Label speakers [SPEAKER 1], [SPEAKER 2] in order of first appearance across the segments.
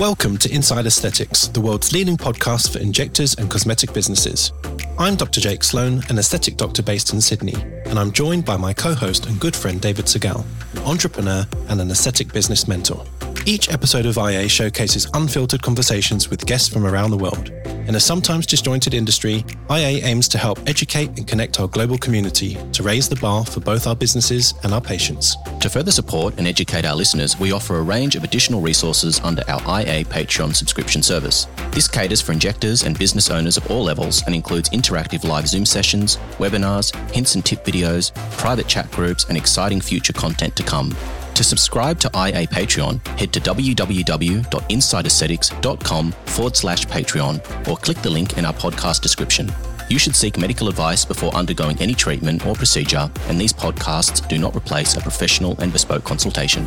[SPEAKER 1] Welcome to Inside Aesthetics, the world's leading podcast for injectors and cosmetic businesses. I'm Dr. Jake Sloane, an aesthetic doctor based in Sydney, and I'm joined by my co host and good friend David Segal, an entrepreneur and an aesthetic business mentor. Each episode of IA showcases unfiltered conversations with guests from around the world. In a sometimes disjointed industry, IA aims to help educate and connect our global community to raise the bar for both our businesses and our patients.
[SPEAKER 2] To further support and educate our listeners, we offer a range of additional resources under our IA Patreon subscription service. This caters for injectors and business owners of all levels and includes interactive live Zoom sessions, webinars, hints and tip videos, private chat groups, and exciting future content to come. To subscribe to IA Patreon, head to www.insideaesthetics.com forward slash Patreon or click the link in our podcast description. You should seek medical advice before undergoing any treatment or procedure, and these podcasts do not replace a professional and bespoke consultation.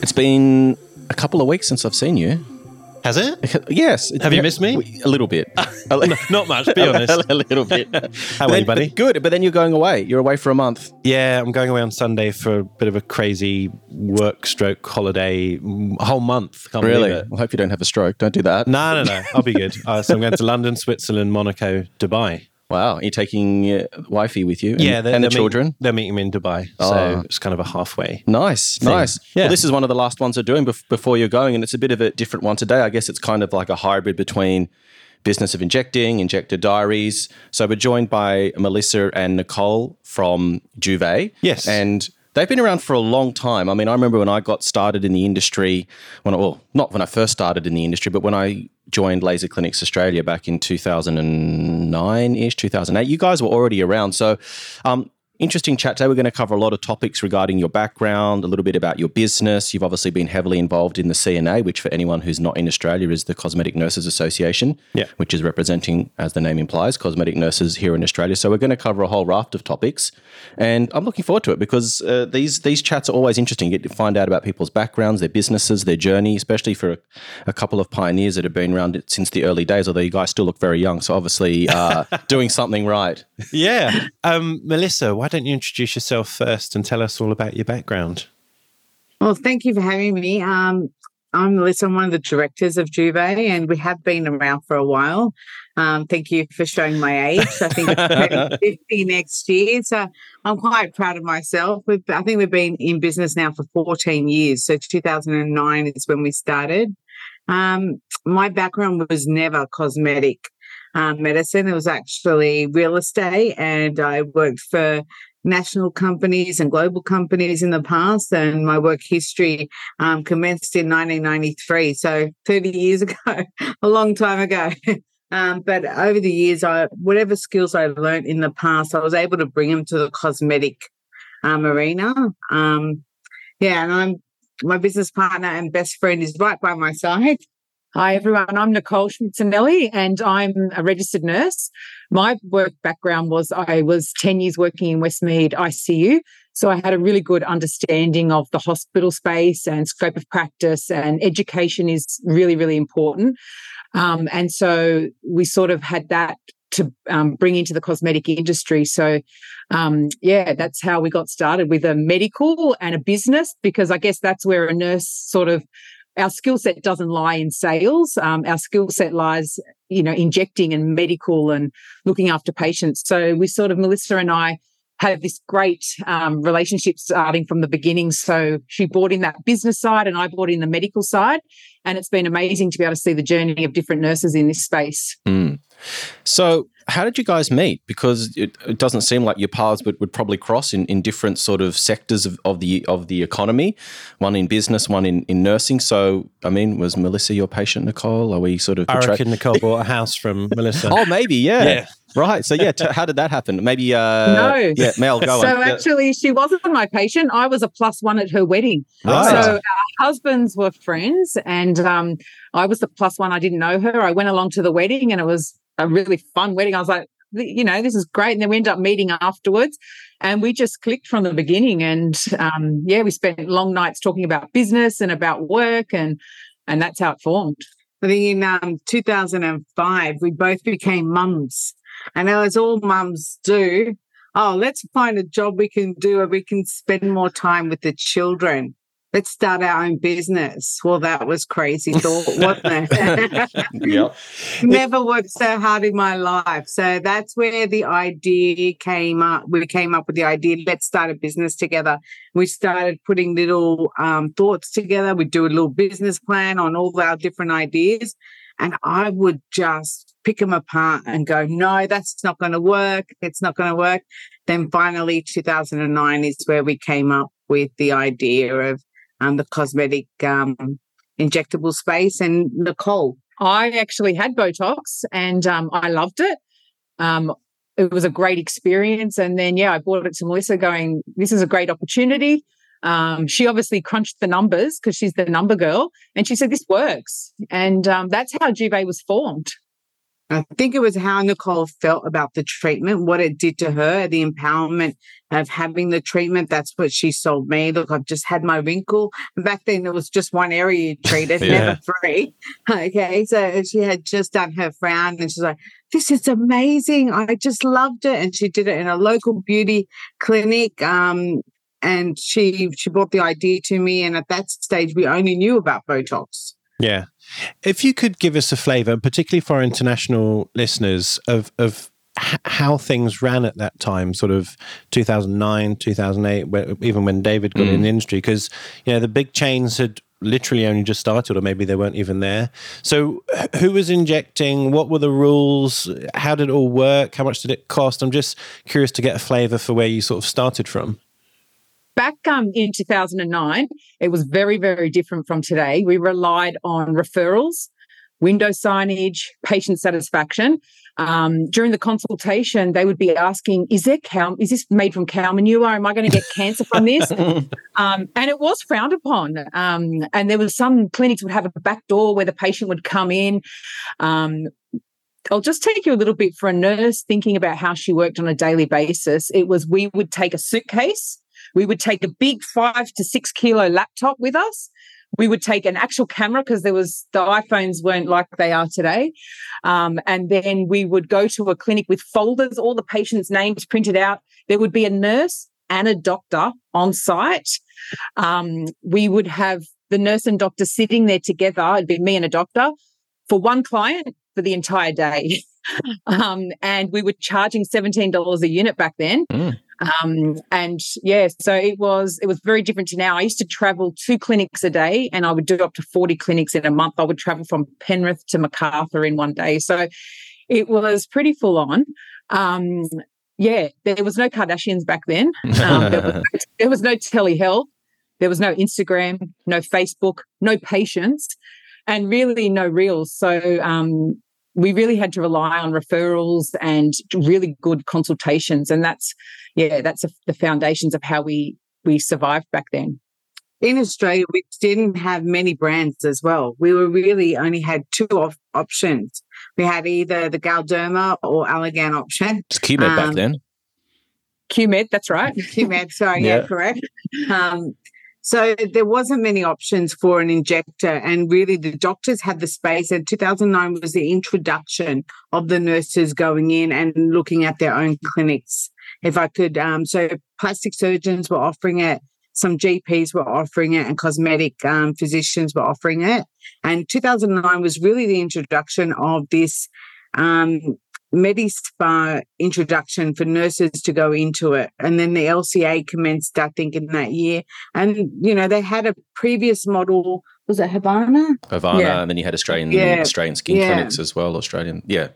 [SPEAKER 2] It's been a couple of weeks since I've seen you.
[SPEAKER 1] Has it?
[SPEAKER 2] Yes.
[SPEAKER 1] Have you missed me?
[SPEAKER 2] A little bit.
[SPEAKER 1] Not much, be honest.
[SPEAKER 2] a little bit.
[SPEAKER 1] How are you, buddy?
[SPEAKER 2] Good, but then you're going away. You're away for a month.
[SPEAKER 1] Yeah, I'm going away on Sunday for a bit of a crazy work stroke holiday, mm, whole month. Can't
[SPEAKER 2] Really?
[SPEAKER 1] it.
[SPEAKER 2] I hope you don't have a stroke. Don't do that.
[SPEAKER 1] No, no, no. I'll be good. Uh, so I'm going to London, Switzerland, Monaco, Dubai.
[SPEAKER 2] Wow. You're taking uh, wifey with you and,
[SPEAKER 1] yeah,
[SPEAKER 2] and the
[SPEAKER 1] they're meet-
[SPEAKER 2] children?
[SPEAKER 1] they're meeting me in Dubai,
[SPEAKER 2] Oh.
[SPEAKER 1] so it's kind of a halfway.
[SPEAKER 2] Nice,
[SPEAKER 1] thing.
[SPEAKER 2] nice.
[SPEAKER 1] Yeah.
[SPEAKER 2] Well, this is one of the last ones we're doing bef- before you're going, and it's a bit of a different one today. I guess it's kind of like a hybrid between business of injecting, injector diaries. So we're joined by Melissa and Nicole from Juvae.
[SPEAKER 1] Yes.
[SPEAKER 2] and they've been around for a long time. I mean, I remember when I got started in the industry. When I, well, not when I first started in the industry, but when I joined Laser Clinics Australia back in 2009 ish, 2008. You guys were already around, so. Um, Interesting chat today. We're going to cover a lot of topics regarding your background, a little bit about your business. You've obviously been heavily involved in the CNA, which for anyone who's not in Australia is the Cosmetic Nurses Association,
[SPEAKER 1] Yeah.
[SPEAKER 2] which is representing, as the name implies, cosmetic nurses here in Australia. So we're going to cover a whole raft of topics, and I'm looking forward to it because uh, these these chats are always interesting. You get to find out about people's backgrounds, their businesses, their journey, especially for a, a couple of pioneers that have been around it since the early days. Although you guys still look very young, so obviously uh, doing something right.
[SPEAKER 1] Yeah. Um, Melissa, why don't you introduce yourself first and tell us all about your background?
[SPEAKER 3] Well, thank you for having me. Um, I'm Melissa. I'm one of the directors of Juvae, and we have been around for a while. Um, thank you for showing my age. I think I'm 50 next year. So I'm quite proud of myself. We've, I think we've been in business now for 14 years. So 2009 is when we started. Um, my background was never cosmetic um, medicine. It was actually real estate, and I worked for national companies and global companies in the past. And my work history um, commenced in 1993, so 30 years ago, a long time ago. Um, but over the years, I whatever skills I learned in the past, I was able to bring them to the cosmetic um, arena. Um, yeah, and I'm my business partner and best friend is right by my side.
[SPEAKER 4] Hi, everyone. I'm Nicole Schmid-Sanele and I'm a registered nurse. My work background was I was 10 years working in Westmead ICU. So I had a really good understanding of the hospital space and scope of practice, and education is really, really important. Um, and so we sort of had that to um, bring into the cosmetic industry. So, um, yeah, that's how we got started with a medical and a business, because I guess that's where a nurse sort of our skill set doesn't lie in sales. Um, our skill set lies, you know, injecting and medical and looking after patients. So we sort of, Melissa and I, had this great um, relationship starting from the beginning. So she brought in that business side, and I brought in the medical side, and it's been amazing to be able to see the journey of different nurses in this space.
[SPEAKER 2] Mm. So, how did you guys meet? Because it, it doesn't seem like your paths would, would probably cross in, in different sort of sectors of, of the of the economy. One in business, one in, in nursing. So, I mean, was Melissa your patient, Nicole? Are we sort of?
[SPEAKER 1] I
[SPEAKER 2] portray-
[SPEAKER 1] reckon Nicole bought a house from Melissa.
[SPEAKER 2] Oh, maybe, yeah.
[SPEAKER 1] Yeah.
[SPEAKER 2] Right. So, yeah. T- how did that happen? Maybe. Uh,
[SPEAKER 4] No.
[SPEAKER 2] Yeah, Mel, go
[SPEAKER 4] so
[SPEAKER 2] on. Yeah.
[SPEAKER 4] actually, she wasn't my patient. I was a plus one at her wedding.
[SPEAKER 2] Right.
[SPEAKER 4] So our husbands were friends, and um, I was the plus one. I didn't know her. I went along to the wedding, and it was a really fun wedding. I was like, you know, this is great. And then we ended up meeting afterwards, and we just clicked from the beginning. And um, yeah, we spent long nights talking about business and about work, and and that's how it formed.
[SPEAKER 3] I think in um, 2005, we both became mums. And as all mums do, oh, let's find a job we can do where we can spend more time with the children. Let's start our own business. Well, that was crazy thought, wasn't it?
[SPEAKER 2] yep.
[SPEAKER 3] Never worked so hard in my life. So that's where the idea came up. We came up with the idea, let's start a business together. We started putting little um, thoughts together. We'd do a little business plan on all our different ideas. And I would just pick them apart and go, no, that's not going to work. It's not going to work. Then finally, 2009 is where we came up with the idea of um, the cosmetic um, injectable space. And Nicole.
[SPEAKER 4] I actually had Botox and um, I loved it. Um, it was a great experience. And then, yeah, I brought it to Melissa going, this is a great opportunity. Um, she obviously crunched the numbers because she's the number girl. And she said, this works. And um, that's how Juvae was formed.
[SPEAKER 3] I think it was how Nicole felt about the treatment, what it did to her, the empowerment of having the treatment. That's what she sold me. Look, I've just had my wrinkle. Back then, it was just one area you treated, yeah. never three. Okay. So she had just done her frown and she's like, this is amazing. I just loved it. And she did it in a local beauty clinic. Um, and she she brought the idea to me. And at that stage, we only knew about Botox.
[SPEAKER 1] Yeah. If you could give us a flavour, particularly for our international listeners, of of how things ran at that time, sort of 2009, 2008, where, even when David got mm. in the industry, because you know the big chains had literally only just started, or maybe they weren't even there. So, who was injecting? What were the rules? How did it all work? How much did it cost? I'm just curious to get a flavour for where you sort of started from
[SPEAKER 4] back um, in 2009, it was very, very different from today. We relied on referrals, window signage, patient satisfaction. Um, during the consultation, they would be asking, "Is there cow? Is this made from cow manure? Am I going to get cancer from this?" um, and it was frowned upon. Um, and there was some clinics would have a back door where the patient would come in. Um, I'll just take you a little bit for a nurse thinking about how she worked on a daily basis. It was we would take a suitcase we would take a big five to six kilo laptop with us. We would take an actual camera because there was the iPhones weren't like they are today. Um, and then we would go to a clinic with folders, all the patients' names printed out. There would be a nurse and a doctor on site. Um, we would have the nurse and doctor sitting there together. It'd be me and a doctor for one client for the entire day. um, and we were charging $17 a unit back then. Mm. Um, and yeah, so it was it was very different to now. I used to travel two clinics a day, and I would do up to forty clinics in a month. I would travel from Penrith to Macarthur in one day, so it was pretty full on. Um, yeah, there was no Kardashians back then. Um, there, was, there was no telehealth. There was no Instagram, no Facebook, no patients, and really no reels. So um, we really had to rely on referrals and really good consultations. And that's, yeah, that's a, the foundations of how we, we survived back then.
[SPEAKER 3] In Australia, we didn't have many brands as well. We were really only had two op- options. We had either the Galderma or Allergan option.
[SPEAKER 2] It's QMed um, back then.
[SPEAKER 4] QMed, that's right.
[SPEAKER 3] QMed, sorry, yeah, yeah correct. Um, so there wasn't many options for an injector, and really the doctors had the space. And 2009 was the introduction of the nurses going in and looking at their own clinics. If I could, um, so plastic surgeons were offering it, some GPs were offering it, and cosmetic um, physicians were offering it. And 2009 was really the introduction of this um, MediSpa introduction for nurses to go into it. And then the LCA commenced, I think, in that year. And, you know, they had a previous model. Was it Havana?
[SPEAKER 2] Havana, yeah. and then you had Australian yeah. Australian skin yeah. clinics as well. Australian, yeah.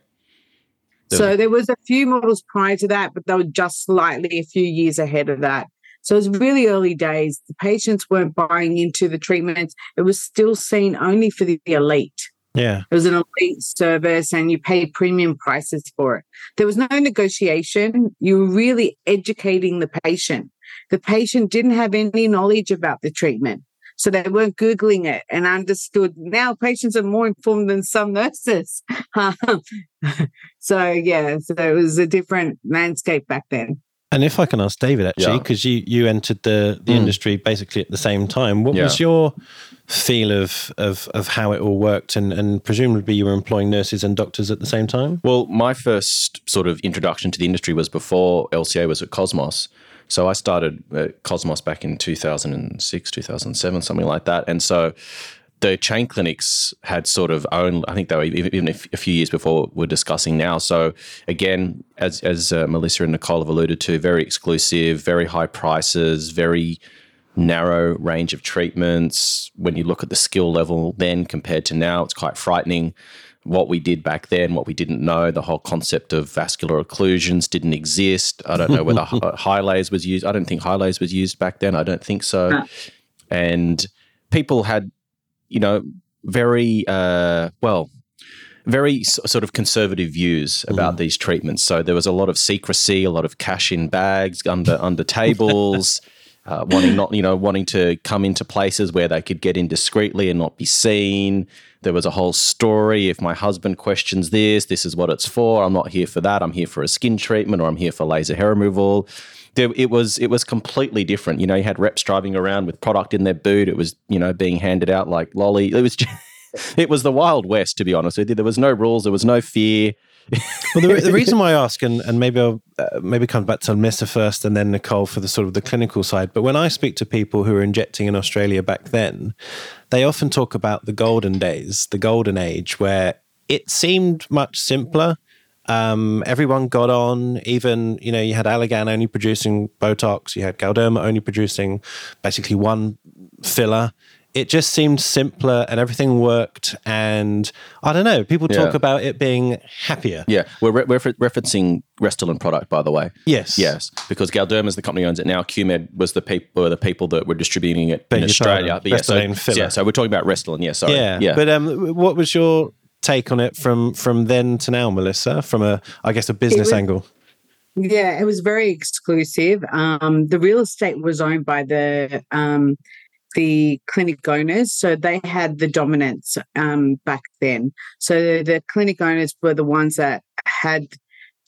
[SPEAKER 3] There so was- there was a few models prior to that, but they were just slightly a few years ahead of that. So it was really early days. The patients weren't buying into the treatments. It was still seen only for the elite.
[SPEAKER 1] Yeah.
[SPEAKER 3] It was an elite service and you paid premium prices for it. There was no negotiation. You were really educating the patient. The patient didn't have any knowledge about the treatment. So they weren't Googling it and understood. Now patients are more informed than some nurses. so, yeah, so it was a different landscape back then.
[SPEAKER 1] And if I can ask David, actually, because yeah. you, you entered the, the mm. industry basically at the same time, what yeah. was your feel of, of, of how it all worked? And, and presumably you were employing nurses and doctors at the same time?
[SPEAKER 2] Well, my first sort of introduction to the industry was before LCA was at Cosmos. So I started at Cosmos back in 2006, 2007, something like that. And so the chain clinics had sort of own. I think they were even a few years before we're discussing now. So again, as as uh, Melissa and Nicole have alluded to, very exclusive, very high prices, very narrow range of treatments. When you look at the skill level then compared to now, it's quite frightening. What we did back then, what we didn't know, the whole concept of vascular occlusions didn't exist. I don't know whether Hyalase was used. I don't think Hyalase was used back then. I don't think so. And people had you know, very uh, well, very sort of conservative views about mm. these treatments. So there was a lot of secrecy, a lot of cash in bags under under tables. Uh, wanting not, you know, wanting to come into places where they could get in discreetly and not be seen. There was a whole story. If my husband questions this, this is what it's for. I'm not here for that. I'm here for a skin treatment or I'm here for laser hair removal there, it was it was completely different. You know, you had reps driving around with product in their boot. It was you know being handed out like lolly. It was just, it was the wild west, to be honest with you. There was no rules. There was no fear.
[SPEAKER 1] Well, the, the, reason why I ask, and, and maybe I'll uh, maybe come back to Melissa first, and then Nicole for the sort of the clinical side. But when I speak to people who are injecting in Australia back then, they often talk about the golden days, the golden age, where it seemed much simpler. Um, everyone got on. Even you know, you had Allergan only producing Botox. You had Galderma only producing basically one filler. It just seemed simpler and everything worked. And I don't know, people talk yeah. about it being happier.
[SPEAKER 2] Yeah, we're re- refer- referencing Restylane product, by the way.
[SPEAKER 1] Yes,
[SPEAKER 2] yes, because Galderma is the company owns it now. QMed was the people, were the people that were distributing it in Australia. But yeah, so, yeah, so we're talking about Restylane. Yeah, sorry.
[SPEAKER 1] Yeah, yeah. But um, what was your take on it from from then to now, Melissa? From a, I guess, a business
[SPEAKER 3] was,
[SPEAKER 1] angle.
[SPEAKER 3] Yeah, it was very exclusive. Um, the real estate was owned by the um, the clinic owners, so they had the dominance um, back then. So the clinic owners were the ones that had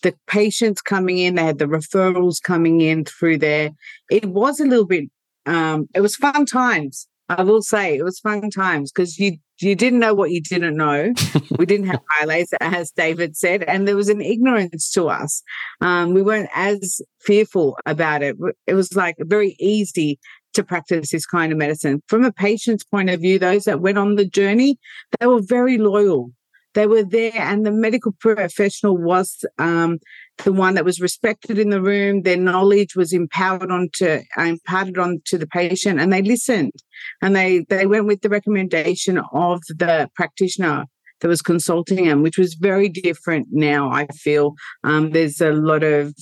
[SPEAKER 3] the patients coming in. They had the referrals coming in through there. It was a little bit. Um, it was fun times. I will say it was fun times because you you didn't know what you didn't know. we didn't have Hyalase, as David said, and there was an ignorance to us. Um, we weren't as fearful about it. It was like very easy to practice this kind of medicine. From a patient's point of view, those that went on the journey, they were very loyal. They were there, and the medical professional was um, the one that was respected in the room. Their knowledge was empowered onto imparted onto the patient, and they listened, and they they went with the recommendation of the practitioner that was consulting them, which was very different now. I feel um, there's a lot of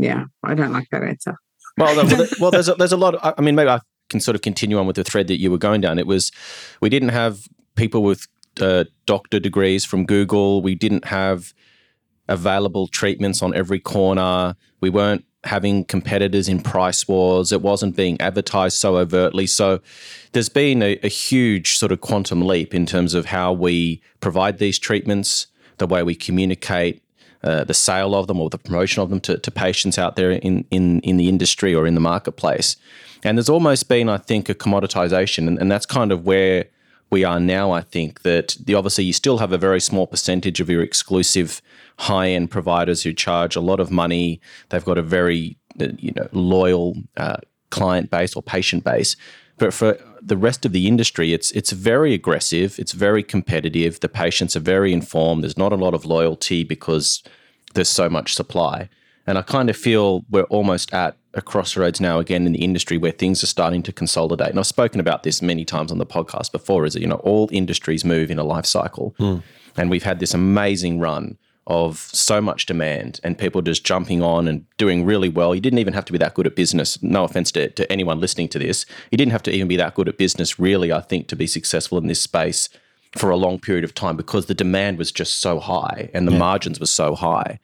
[SPEAKER 3] yeah, I don't like that answer.
[SPEAKER 2] Well, well, there's a, there's a lot. Of, I mean, maybe I can sort of continue on with the thread that you were going down. It was we didn't have people with uh, doctor degrees from Google. We didn't have available treatments on every corner. We weren't having competitors in price wars. It wasn't being advertised so overtly. So there's been a, a, huge sort of quantum leap in terms of how we provide these treatments, the way we communicate. Uh, the sale of them or the promotion of them to, to patients out there in, in, in the industry or in the marketplace. And there's almost been, I think, a commoditization. And, and that's kind of where we are now, I think, that the, obviously you still have a very small percentage of your exclusive high end providers who charge a lot of money. They've got a very uh, you know loyal uh, client base or patient base. But for the rest of the industry, it's it's very aggressive. It's very competitive. The patients are very informed. There's not a lot of loyalty because there's so much supply. And I kind of feel we're almost at a crossroads now again in the industry where things are starting to consolidate. And I've spoken about this many times on the podcast before, is that, you know, all industries move in a life cycle. Mm. And we've had this amazing run of so much demand and people just jumping on and doing really well. You didn't even have to be that good at business. No offense to, to anyone listening to this. You didn't have to even be that good at business, really, I think, to be successful in this space for a long period of time because the demand was just so high and the yeah. margins were so high.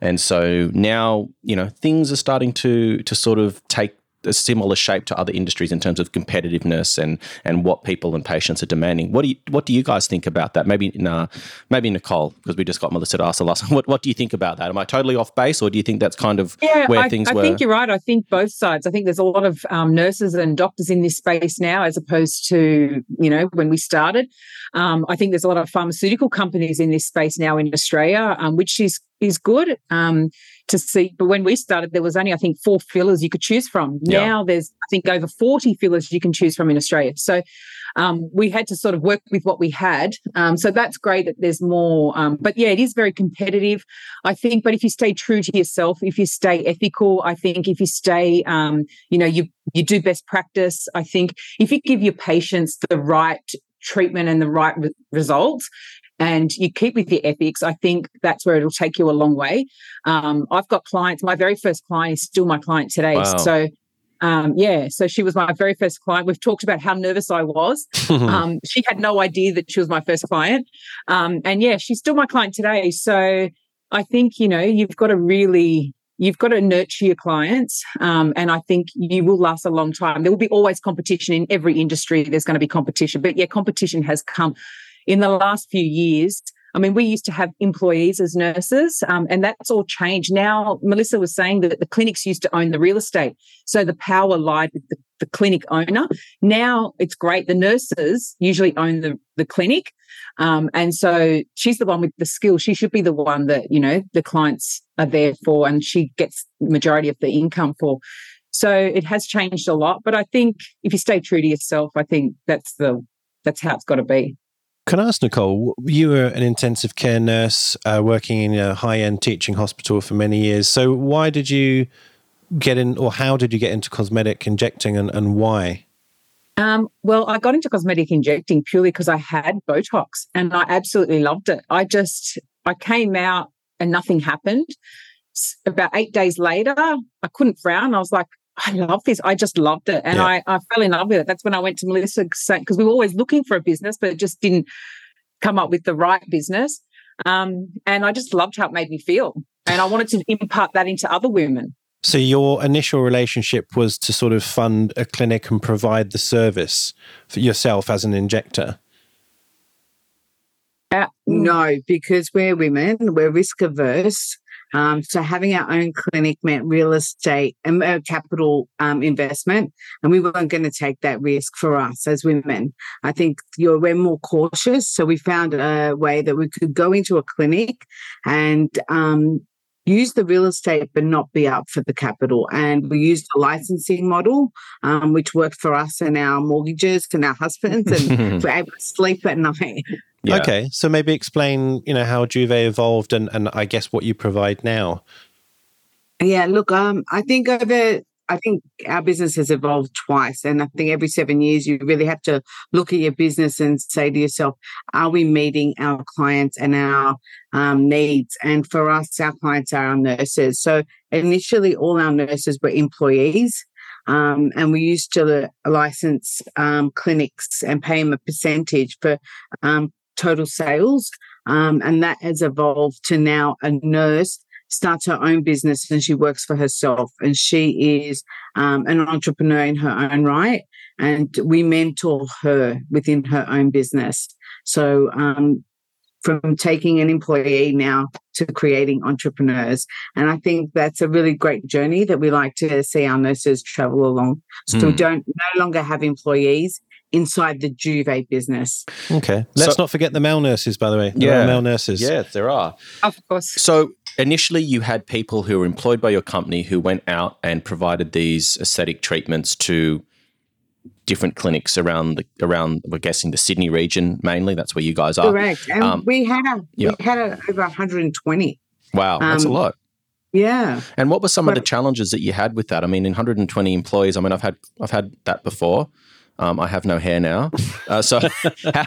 [SPEAKER 2] And so now, you know, things are starting to to sort of take a similar shape to other industries in terms of competitiveness and and what people and patients are demanding. What do you what do you guys think about that? Maybe nah, maybe Nicole, because we just got Melissa to ask the last one. What what do you think about that? Am I totally off base, or do you think that's kind of yeah, where
[SPEAKER 4] I,
[SPEAKER 2] things
[SPEAKER 4] I
[SPEAKER 2] were?
[SPEAKER 4] I think you're right. I think both sides. I think there's a lot of um, nurses and doctors in this space now, as opposed to you know when we started. Um, I think there's a lot of pharmaceutical companies in this space now in Australia, um, which is is good. Um, to see. But when we started, there was only, I think, four fillers you could choose from.
[SPEAKER 2] Yeah.
[SPEAKER 4] Now there's, I think, over 40 fillers you can choose from in Australia. So um, we had to sort of work with what we had. Um, so that's great that there's more. Um, but yeah, it is very competitive, I think. But if you stay true to yourself, if you stay ethical, I think if you stay, um, you know, you you do best practice. I think if you give your patients the right treatment and the right re- results, and you keep with your ethics, I think that's where it'll take you a long way. Um, I've got clients. My very first client is still my client today.
[SPEAKER 2] Wow.
[SPEAKER 4] So um, yeah, so she was my very first client. We've talked about how nervous I was. Um, she had no idea that she was my first client. Um, and yeah, she's still my client today. So I think, you know, you've got to really, you've got to nurture your clients. Um, and I think you will last a long time. There will be always competition in every industry. There's going to be competition. But yeah, competition has come in the last few years. I mean, we used to have employees as nurses, um, and that's all changed. Now, Melissa was saying that the clinics used to own the real estate. So the power lied with the, the clinic owner. Now it's great. The nurses usually own the, the clinic. Um, and so she's the one with the skill. She should be the one that, you know, the clients are there for and she gets majority of the income for. So it has changed a lot. But I think if you stay true to yourself, I think that's the that's how it's got to be.
[SPEAKER 1] Can I ask Nicole? You were an intensive care nurse uh, working in a high end teaching hospital for many years. So, why did you get in, or how did you get into cosmetic injecting and, and why?
[SPEAKER 4] Um, well, I got into cosmetic injecting purely because I had Botox and I absolutely loved it. I just, I came out and nothing happened. About eight days later, I couldn't frown. I was like, I love this. I just loved it. And
[SPEAKER 1] Yeah.
[SPEAKER 4] I, I fell in love with it. That's when I went to Melissa because we were always looking for a business, but it just didn't come up with the right business. Um, and I just loved how it made me feel. And I wanted to impart that into other women.
[SPEAKER 1] So, your initial relationship was to sort of fund a clinic and provide the service for yourself as an injector.
[SPEAKER 4] Uh,
[SPEAKER 3] No, because we're women, we're risk averse. Um, so having our own clinic meant real estate and uh, capital um, investment, and we weren't going to take that risk for us as women. I think you're we're more cautious, so we found a way that we could go into a clinic and um, use the real estate, but not be up for the capital. And we used a licensing model, um, which worked for us and our mortgages and our husbands, and we're able to sleep at night.
[SPEAKER 2] Yeah.
[SPEAKER 1] Okay, so maybe explain, you know, how Juvae evolved and, and I guess what you provide now.
[SPEAKER 3] Yeah, look, um, I think over I think our business has evolved twice. And I think every seven years you really have to look at your business and say to yourself, are we meeting our clients and our um, needs? And for us, our clients are our nurses. So initially all our nurses were employees. Um, and we used to license um, clinics and pay them a percentage for um, total sales. Um, and that has evolved to now a nurse starts her own business and she works for herself and she is um, an entrepreneur in her own right and we mentor her within her own business so um, from taking an employee now to creating entrepreneurs and i think that's a really great journey that we like to see our nurses travel along so we
[SPEAKER 2] Mm.
[SPEAKER 3] don't no longer have employees inside the juvae business
[SPEAKER 1] Okay. Let's
[SPEAKER 2] So-
[SPEAKER 1] not forget the male nurses, by the way. There
[SPEAKER 2] Yeah.
[SPEAKER 1] are male nurses.
[SPEAKER 2] Yeah, there are.
[SPEAKER 4] Of course.
[SPEAKER 2] So initially, you had people who were employed by your company who went out and provided these aesthetic treatments to different clinics around the around. We're guessing the Sydney region mainly. That's where you guys are.
[SPEAKER 3] correct and
[SPEAKER 2] Um,
[SPEAKER 3] we had a
[SPEAKER 2] yeah.
[SPEAKER 3] we had a, over 120
[SPEAKER 2] Wow, that's a
[SPEAKER 3] Um,
[SPEAKER 2] lot.
[SPEAKER 3] yeah
[SPEAKER 2] And what were some of the challenges that you had with that? I mean, in 120 employees. I mean, I've had I've had that before. Um, I have no hair now. Uh, so how,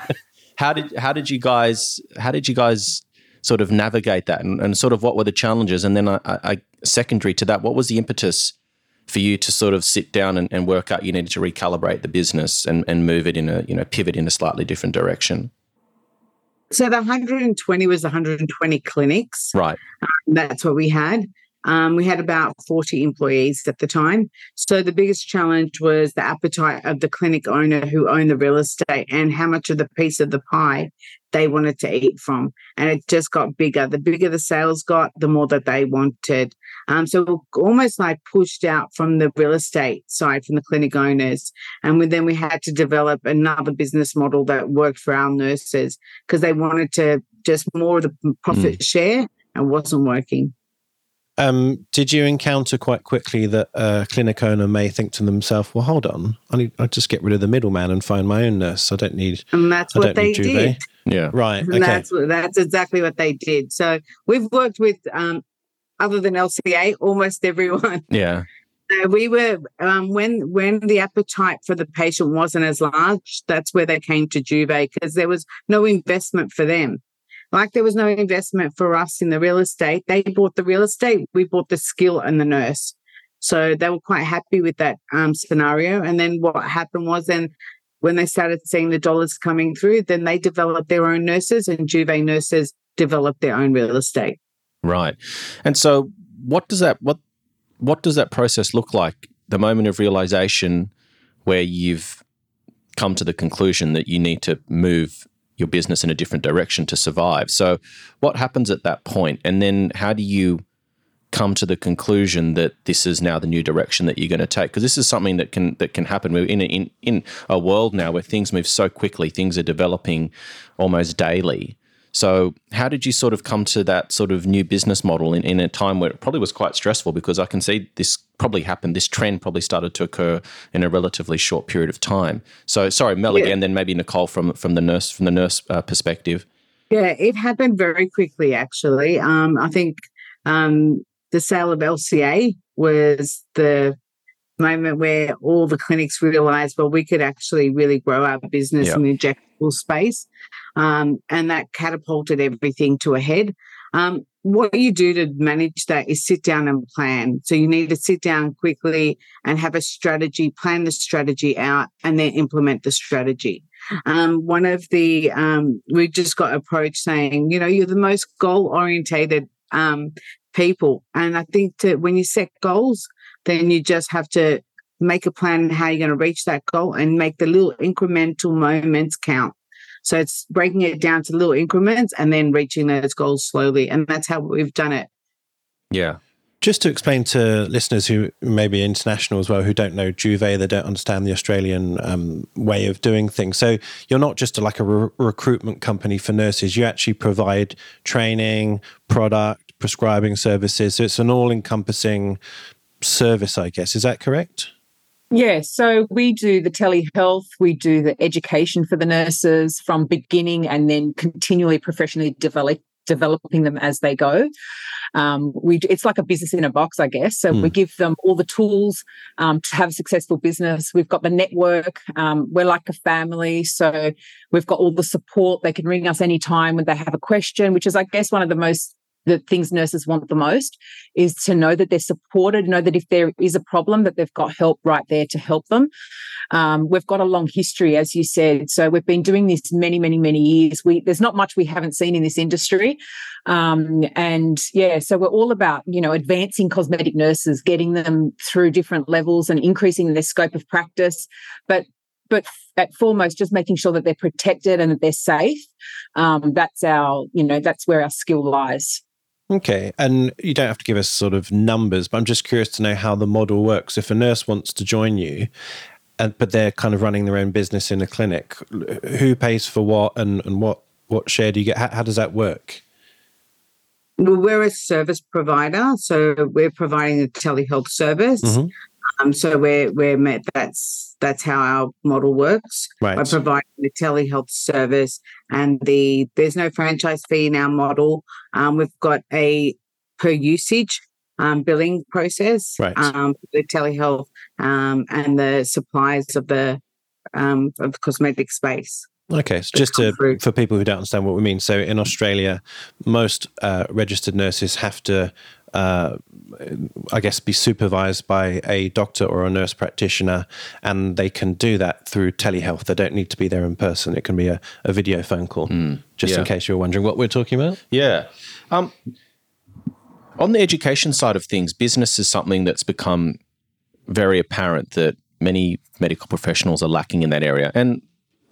[SPEAKER 2] how did how did you guys how did you guys sort of navigate that and, and sort of what were the challenges? And then I, I, secondary to that, what was the impetus for you to sort of sit down and, and work out you needed to recalibrate the business and, and move it in a you know pivot in a slightly different direction?
[SPEAKER 3] So the 120 was 120 clinics.
[SPEAKER 2] Right.
[SPEAKER 3] That's what we had. Um, we had about 40 employees at the time. So the biggest challenge was the appetite of the clinic owner who owned the real estate and how much of the piece of the pie they wanted to eat from. And it just got bigger. The bigger the sales got, the more that they wanted. Um, so almost like pushed out from the real estate side, from the clinic owners. And we, then we had to develop another business model that worked for our nurses because they wanted to just more of the profit share and wasn't working.
[SPEAKER 1] Um, did you encounter quite quickly that a clinic owner may think to themselves, "Well, hold on, I need I just get rid of the middleman and find my own nurse. I don't need."
[SPEAKER 3] And that's what they did.
[SPEAKER 2] Yeah.
[SPEAKER 1] Right. Okay.
[SPEAKER 3] that's that's exactly what they did. So we've worked with, um, other than LCA, almost everyone.
[SPEAKER 2] Yeah.
[SPEAKER 3] So we were um, when when the appetite for the patient wasn't as large. That's where they came to Juvae because there was no investment for them. Like there was no investment for us in the real estate. They bought the real estate. We bought the skill and the nurse. So they were quite happy with that um, scenario. And then what happened was then when they started seeing the dollars coming through, then they developed their own nurses and Juvae nurses developed their own real estate.
[SPEAKER 2] Right. And so what does that what what does that process look like? The moment of realization where you've come to the conclusion that you need to move your business in a different direction to survive. So what happens at that point? And then how do you come to the conclusion that this is now the new direction that you're going to take. Because this is something that can that can happen. We're in a, in in a world now where things move so quickly things are developing almost daily. So how did you sort of come to that sort of new business model in, in a time where it probably was quite stressful? Because I can see this probably happened this trend probably started to occur in a relatively short period of time. So sorry Mel
[SPEAKER 3] Yeah.
[SPEAKER 2] again then maybe Nicole from from the nurse from the nurse uh, perspective.
[SPEAKER 3] Yeah, it happened very quickly, actually. Um, I think um, the sale of LCA was the moment where all the clinics realized, well, we could actually really grow our business
[SPEAKER 2] Yeah.
[SPEAKER 3] in the injectable space. Um, and that catapulted everything to a head. Um, what you do to manage that is sit down and plan. So you need to sit down quickly and have a strategy, plan the strategy out, and then implement the strategy. Um, one of the um, we just got approached saying, you know, you're the most goal orientated um, people, and I think that when you set goals, then you just have to make a plan how you're going to reach that goal and make the little incremental moments count. So it's breaking it down to little increments and then reaching those goals slowly, and that's how we've done it.
[SPEAKER 2] yeah
[SPEAKER 1] Just to explain to listeners who may be international as well, who don't know Juvae, they don't understand the Australian um, way of doing things. So you're not just like a re- recruitment company for nurses. You actually provide training, product, prescribing services. So it's an all-encompassing service, I guess. Is that correct?
[SPEAKER 4] Yeah, so we do the telehealth, we do the education for the nurses from beginning and then continually professionally develop developing them as they go. Um, we it's like a business in a box, I guess. So we give them all the tools um, to have a successful business. We've got the network. Um, we're like a family, so we've got all the support. They can ring us anytime when they have a question, which is, I guess, one of the most the things nurses want the most is to know that they're supported, know that if there is a problem, that they've got help right there to help them. Um, we've got a long history, as you said. So we've been doing this many, many, many years. We there's not much we haven't seen in this industry, um, and yeah, so we're all about you know advancing cosmetic nurses, getting them through different levels and increasing their scope of practice, but but at foremost, just making sure that they're protected and that they're safe. Um, that's our, you know, that's where our skill lies.
[SPEAKER 1] Okay. And you don't have to give us sort of numbers, but I'm just curious to know how the model works. If a nurse wants to join you, and, but they're kind of running their own business in a clinic, who pays for what and, and what, what share do you get? How, how does that work?
[SPEAKER 3] Well, we're a service provider, so we're providing a telehealth service.
[SPEAKER 1] Mhm.
[SPEAKER 3] Um, so we're we're met. That's that's how our model works. by
[SPEAKER 1] Right.
[SPEAKER 3] providing the telehealth service and the there's no franchise fee in our model. Um, we've got a per usage um, billing process
[SPEAKER 1] Right.
[SPEAKER 3] um, for the telehealth um, and the supplies of the um, of the cosmetic space.
[SPEAKER 1] Okay, so just to, for people who don't understand what we mean, so in Australia, most uh, registered nurses have to, uh, I guess, be supervised by a doctor or a nurse practitioner, and they can do that through telehealth. They don't need to be there in person. It can be a, a video phone call. just
[SPEAKER 2] yeah.
[SPEAKER 1] in case you're wondering what we're talking about.
[SPEAKER 2] Yeah. Um, on the education side of things, business is something that's become very apparent that many medical professionals are lacking in that area. And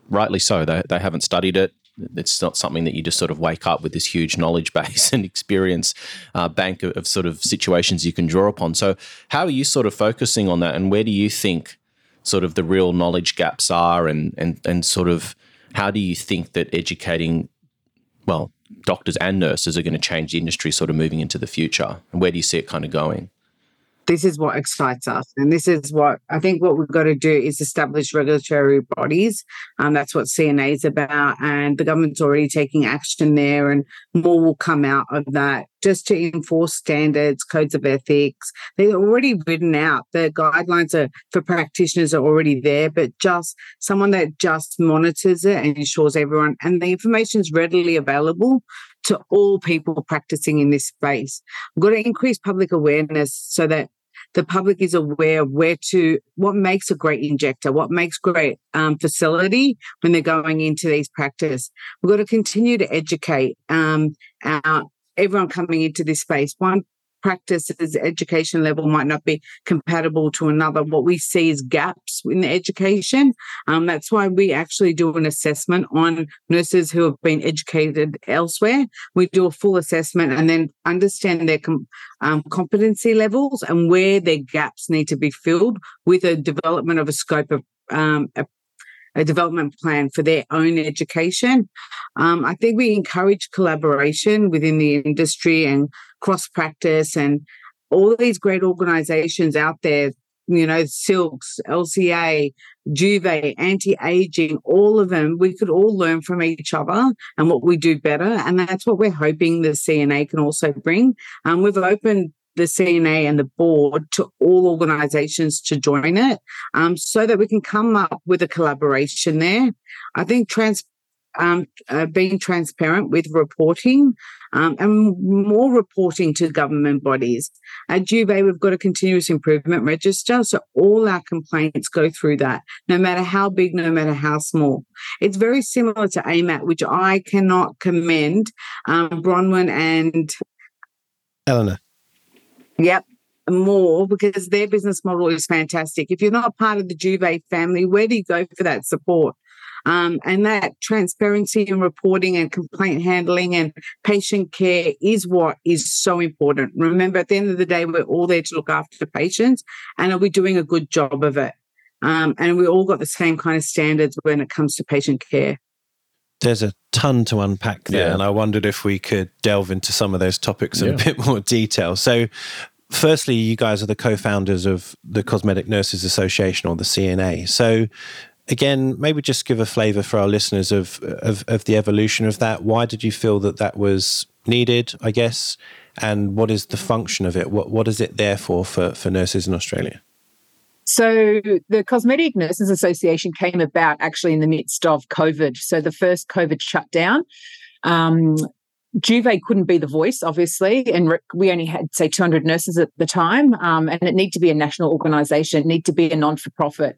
[SPEAKER 2] rightly so. They, they haven't studied it. It's not something that you just sort of wake up with this huge knowledge base and experience uh, bank of, of sort of situations you can draw upon. So, how are you sort of focusing on that, and where do you think sort of the real knowledge gaps are, and and and sort of how do you think that educating well, doctors and nurses are going to change the industry sort of moving into the future? And where do you see it kind of going?
[SPEAKER 3] This is what excites us. And this is what I think what we've got to do is establish regulatory bodies. And um, that's what CNA is about. And the government's already taking action there, and more will come out of that just to enforce standards, codes of ethics. They're already written out. The guidelines are for practitioners are already there, but just someone that just monitors it and ensures everyone and the information is readily available to all people practicing in this space. We've got to increase public awareness so that the public is aware of where to what makes a great injector, what makes great um, facility when they're going into these practice. We've got to continue to educate um, our, everyone coming into this space. One practices education level might not be compatible to another. What we see is gaps in the education. Um, that's why we actually do an assessment on nurses who have been educated elsewhere. We do a full assessment and then understand their com- um, competency levels and where their gaps need to be filled with a development of a scope of um, a a development plan for their own education. Um, I think we encourage collaboration within the industry and cross practice and all these great organizations out there, you know, Silks, LCA, Juvae, anti aging, all of them, we could all learn from each other and what we do better. And that's what we're hoping the CNA can also bring. Um, we've opened the CNA and the board to all organizations to join it um, so that we can come up with a collaboration there. I think trans, um, uh, being transparent with reporting um, and more reporting to government bodies. At Juvae, we've got a continuous improvement register, so all our complaints go through that, no matter how big, no matter how small. It's very similar to AMAT, which I cannot commend um, Bronwyn and
[SPEAKER 1] Eleanor.
[SPEAKER 3] Yep. More because their business model is fantastic. If you're not part of the Juvae family, where do you go for that support? Um, and that transparency and reporting and complaint handling and patient care is what is so important. Remember, at the end of the day, we're all there to look after the patients, and are we doing a good job of it? Um, and we all got the same kind of standards when it comes to patient care.
[SPEAKER 1] There's a ton to unpack there, yeah. and I wondered if we could delve into some of those topics in yeah. a bit more detail. So, firstly, you guys are the co-founders of the Cosmetic Nurses Association or the CNA. So, again, maybe just give a flavour for our listeners of, of of the evolution of that. Why did you feel that that was needed? I guess, and what is the function of it? What what is it there for for, for nurses in Australia?
[SPEAKER 4] So the Cosmetic Nurses Association came about actually in the midst of COVID. So the first COVID shutdown. Um, Juvae couldn't be the voice, obviously, and we only had say 200 nurses at the time, um, and it needed to be a national organisation, need to be a non-for-profit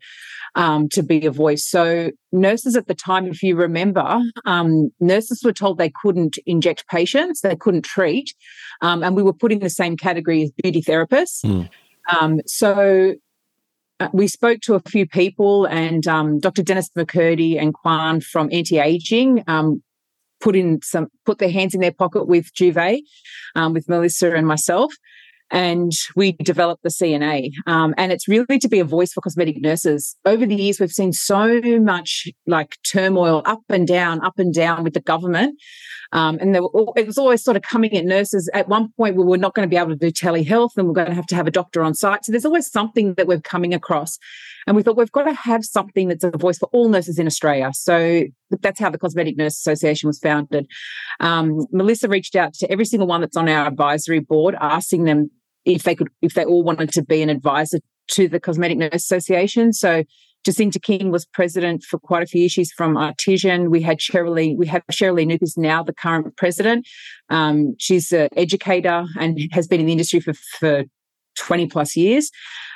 [SPEAKER 4] um, to be a voice. So nurses at the time, if you remember, um, nurses were told they couldn't inject patients, they couldn't treat, um, and we were put in the same category as beauty therapists. Mm. so we spoke to a few people, and um, Dr. Dennis McCurdy and Kwan from Anti Aging um, put in some put their hands in their pocket with Juvae, um, with Melissa and myself, and we developed the CNA. Um, and it's really to be a voice for cosmetic nurses. Over the years, we've seen so much like turmoil up and down, up and down with the government. Um, and it was always sort of coming at nurses. At one point, we were not going to be able to do telehealth and we're going to have to have a doctor on site. So there's always something that we're coming across. And we thought we've got to have something that's a voice for all nurses in Australia. So that's how the Cosmetic Nurse Association was founded. Um, Melissa reached out to every single one that's on our advisory board, asking them if they could, if they all wanted to be an advisor to the Cosmetic Nurse Association. So Jacinta King was president for quite a few issues from Artisan. We had Cheryl we have Cheryl Noop is now the current president. Um, she's an educator and has been in the industry for, for 20 plus years.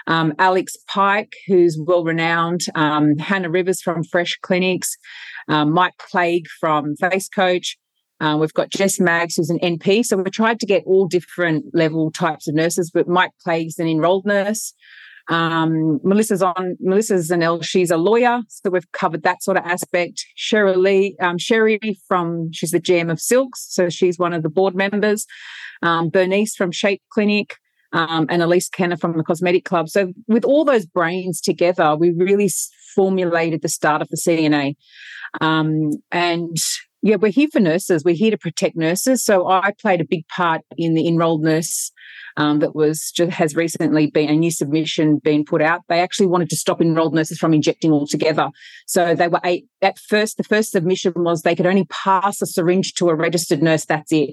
[SPEAKER 4] Um, Alex Pike, who's well renowned, um, Hannah Rivers from Fresh Clinics, um, Mike Clegg from Face Coach. Uh, we've got Jess Maggs, who's an NP. So we've tried to get all different level types of nurses, but Mike Clegg's an enrolled nurse. Um, Melissa's on, Melissa's an L, she's a lawyer. So we've covered that sort of aspect. Cheryl Lee, um, Sherry from, she's the GM of Silks. So she's one of the board members. Um, Bernice from Shape Clinic. Um, and Elise Kenner from the Cosmetic Club. So, with all those brains together, we really formulated the start of the CNA. Um, and Yeah, we're here for nurses. We're here to protect nurses. So I played a big part in the enrolled nurse um, that was just has recently been a new submission being put out. They actually wanted to stop enrolled nurses from injecting altogether. So they were eight, at first. The first submission was they could only pass a syringe to a registered nurse. That's it,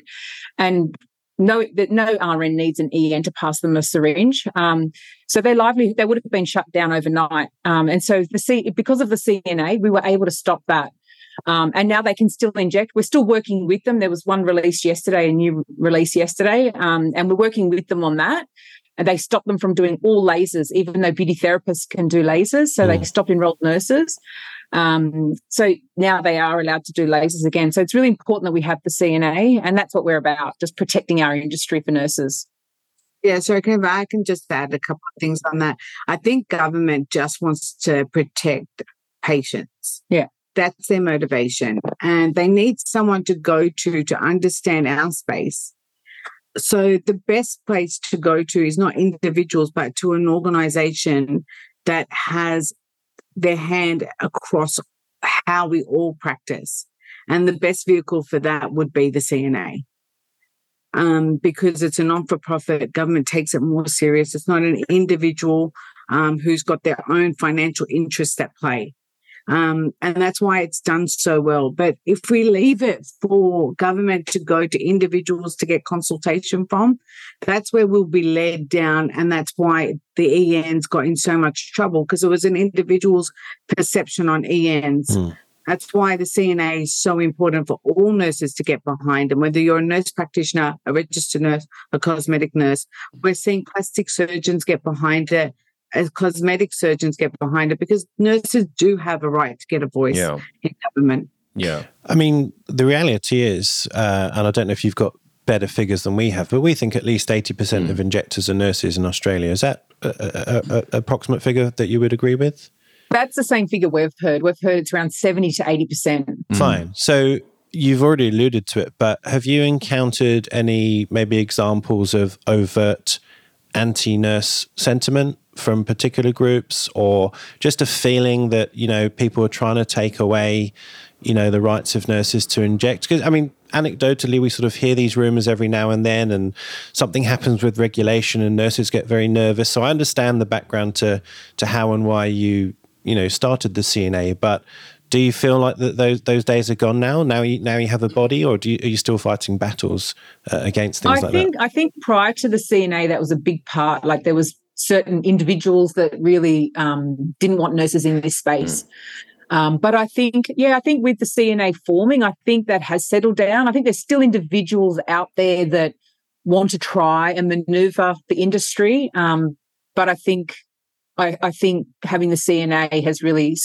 [SPEAKER 4] and no that no RN needs an EN to pass them a syringe. Um, so their livelihood they would have been shut down overnight. Um, and so the C because of the CNA, we were able to stop that. Um, and now they can still inject. We're still working with them. There was one release yesterday, a new release yesterday, um, and we're working with them on that. And they stopped them from doing all lasers, even though beauty therapists can do lasers. So mm. they stopped enrolled nurses. Um, so now they are allowed to do lasers again. So it's really important that we have the CNA, and that's what we're about, just protecting our industry for nurses.
[SPEAKER 3] Yeah, so I can just add a couple of things on that. I think government just wants to protect patients.
[SPEAKER 4] Yeah.
[SPEAKER 3] That's their motivation. And they need someone to go to to understand our space. So the best place to go to is not individuals, but to an organization that has their hand across how we all practice. And the best vehicle for that would be the CNA. Um, because it's a non for profit, government takes it more serious. It's not an individual um, who's got their own financial interests at play. Um, and that's why it's done so well. But if we leave it for government to go to individuals to get consultation from, that's where we'll be led down. And that's why the ENs got in so much trouble because it was an individual's perception on ENs. Mm. That's why the CNA is so important for all nurses to get behind. And whether you're a nurse practitioner, a registered nurse, a cosmetic nurse, we're seeing plastic surgeons get behind it as cosmetic surgeons get behind it because nurses do have a right to get a voice yeah. in government.
[SPEAKER 2] Yeah.
[SPEAKER 1] I mean, the reality is, uh, and I don't know if you've got better figures than we have, but we think at least 80% mm. of injectors are nurses in Australia. Is that an approximate figure that you would agree with?
[SPEAKER 4] That's the same figure we've heard. We've heard it's around 70 to 80%.
[SPEAKER 1] Mm. Fine. So you've already alluded to it, but have you encountered any maybe examples of overt anti nurse sentiment from particular groups or just a feeling that you know people are trying to take away you know the rights of nurses to inject because i mean anecdotally we sort of hear these rumors every now and then and something happens with regulation and nurses get very nervous so i understand the background to to how and why you you know started the cna but do you feel like that those those days are gone now? Now you now you have a body, or do you, are you still fighting battles uh, against things
[SPEAKER 4] I
[SPEAKER 1] like
[SPEAKER 4] think,
[SPEAKER 1] that?
[SPEAKER 4] I think prior to the CNA, that was a big part. Like there was certain individuals that really um, didn't want nurses in this space. Mm. Um, but I think, yeah, I think with the CNA forming, I think that has settled down. I think there's still individuals out there that want to try and maneuver the industry. Um, but I think, I, I, think having the CNA has really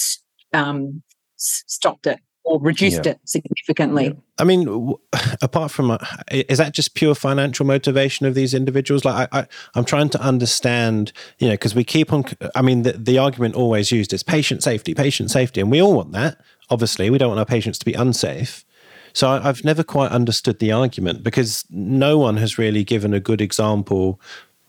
[SPEAKER 4] um, stopped it or reduced yeah. it significantly. Yeah.
[SPEAKER 1] I mean, w- apart from uh, is that just pure financial motivation of these individuals? Like, I, I am trying to understand, you know, because we keep on. I mean, the, the argument always used is patient safety, patient safety, and we all want that. Obviously, we don't want our patients to be unsafe. So I, I've never quite understood the argument because no one has really given a good example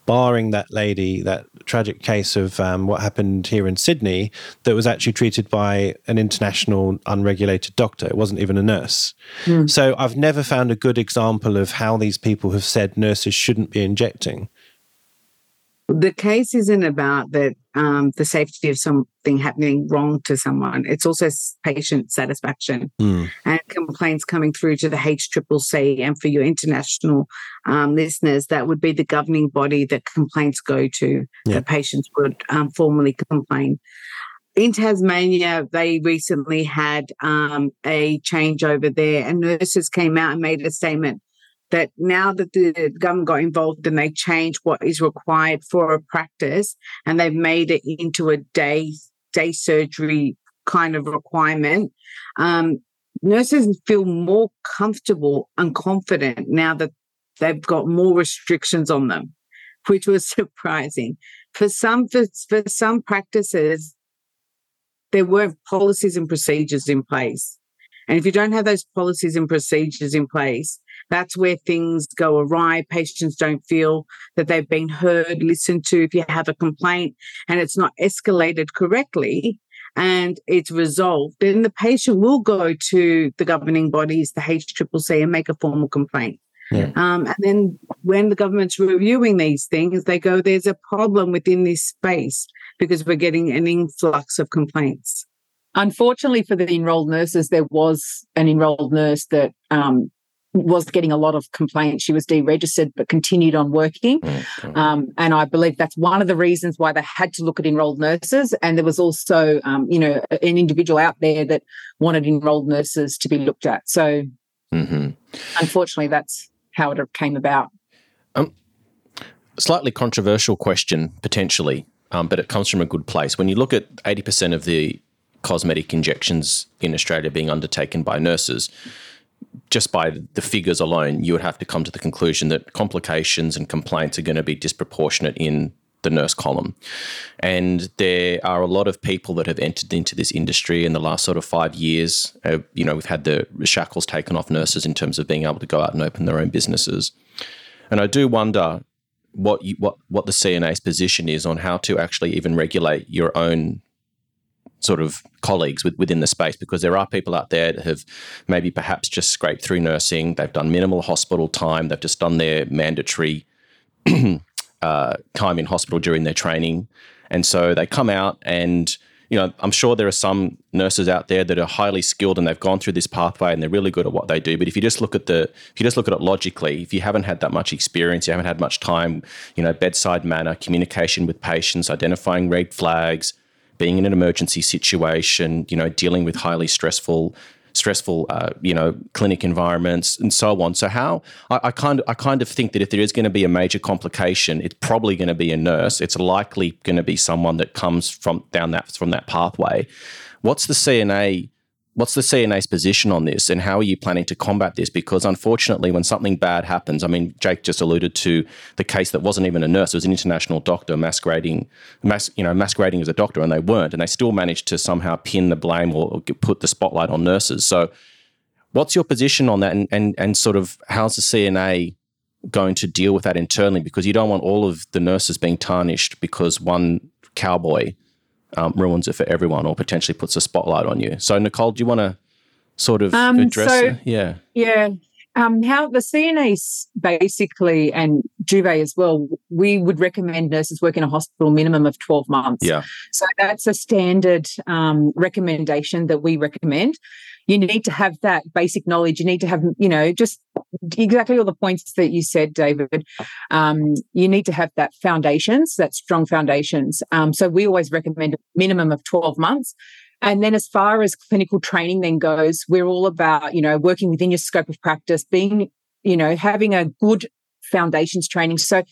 [SPEAKER 1] barring that lady, that tragic case of um, what happened here in Sydney, that was actually treated by an international unregulated doctor. It wasn't even a nurse. Mm. So I've never found a good example of how these people have said nurses shouldn't be injecting
[SPEAKER 3] the case isn't about that um, the safety of something happening wrong to someone. It's also patient satisfaction mm. and complaints coming through to the HCCC. And for your international um, listeners, that would be the governing body that complaints go to. Yeah. The patients would um, formally complain. In Tasmania, they recently had um, a change over there, and nurses came out and made a statement that now that the government got involved and they changed what is required for a practice and they've made it into a day day surgery kind of requirement um, nurses feel more comfortable and confident now that they've got more restrictions on them which was surprising. For some for, for some practices there weren't policies and procedures in place. And if you don't have those policies and procedures in place, that's where things go awry. Patients don't feel that they've been heard, listened to. If you have a complaint and it's not escalated correctly, and it's resolved, then the patient will go to the governing bodies, the HCCC, and make a formal complaint. Yeah. Um, and then when the government's reviewing these things, they go, there's a problem within this space because we're getting an influx of complaints.
[SPEAKER 4] Unfortunately for the enrolled nurses, there was an enrolled nurse that um, was getting a lot of complaints. She was deregistered but continued on working. Mm-hmm. Um, and I believe that's one of the reasons why they had to look at enrolled nurses. And there was also, um, you know, an individual out there that wanted enrolled nurses to be looked at. So mm-hmm. unfortunately, that's how it came about. Um,
[SPEAKER 2] slightly controversial question, potentially, um, but it comes from a good place. When you look at 80% of the cosmetic injections in Australia being undertaken by nurses, just by the figures alone, you would have to come to the conclusion that complications and complaints are going to be disproportionate in the nurse column. And there are a lot of people that have entered into this industry in the last sort of five years. Uh, you know, we've had the shackles taken off nurses in terms of being able to go out and open their own businesses. And I do wonder what you, what what the CNA's position is on how to actually even regulate your own sort of colleagues with, within the space because there are people out there that have maybe perhaps just scraped through nursing. They've done minimal hospital time. They've just done their mandatory uh, time in hospital during their training. And so they come out and you know, I'm sure there are some nurses out there that are highly skilled and they've gone through this pathway and they're really good at what they do. But if you just look at the, if you just look at it logically, if you haven't had that much experience, you haven't had much time, you know, bedside manner, communication with patients, identifying red flags, being in an emergency situation, you know, dealing with highly stressful stressful, uh, you know, clinic environments and so on. So how I, I, kind of I kind of think that if there is going to be a major complication, it's probably going to be a nurse. It's likely going to be someone that comes from down that from that pathway. What's the CNA What's the CNA's position on this, and how are you planning to combat this? Because unfortunately, when something bad happens, I mean, Jake just alluded to the case that wasn't even a nurse; it was an international doctor masquerading, mas- you know, masquerading as a doctor, and they weren't, and they still managed to somehow pin the blame or put the spotlight on nurses. So, what's your position on that, and and and sort of how's the CNA going to deal with that internally? Because you don't want all of the nurses being tarnished because one cowboy um, ruins it for everyone or potentially puts a spotlight on you. So, Nicole, do you want to sort of um, address so, it?
[SPEAKER 4] Yeah. Yeah. Um, how the CNAs basically and Juvae as well, we would recommend nurses work in a hospital minimum of 12 months.
[SPEAKER 2] Yeah.
[SPEAKER 4] So that's a standard um, recommendation that we recommend you need to have that basic knowledge. You need to have, you know, just exactly all the points that you said, David. Um, you need to have that foundations, that strong foundations. Um, so we always recommend a minimum of 12 months. And then as far as clinical training then goes, we're all about, you know, working within your scope of practice, being, you know, having a good foundations training. So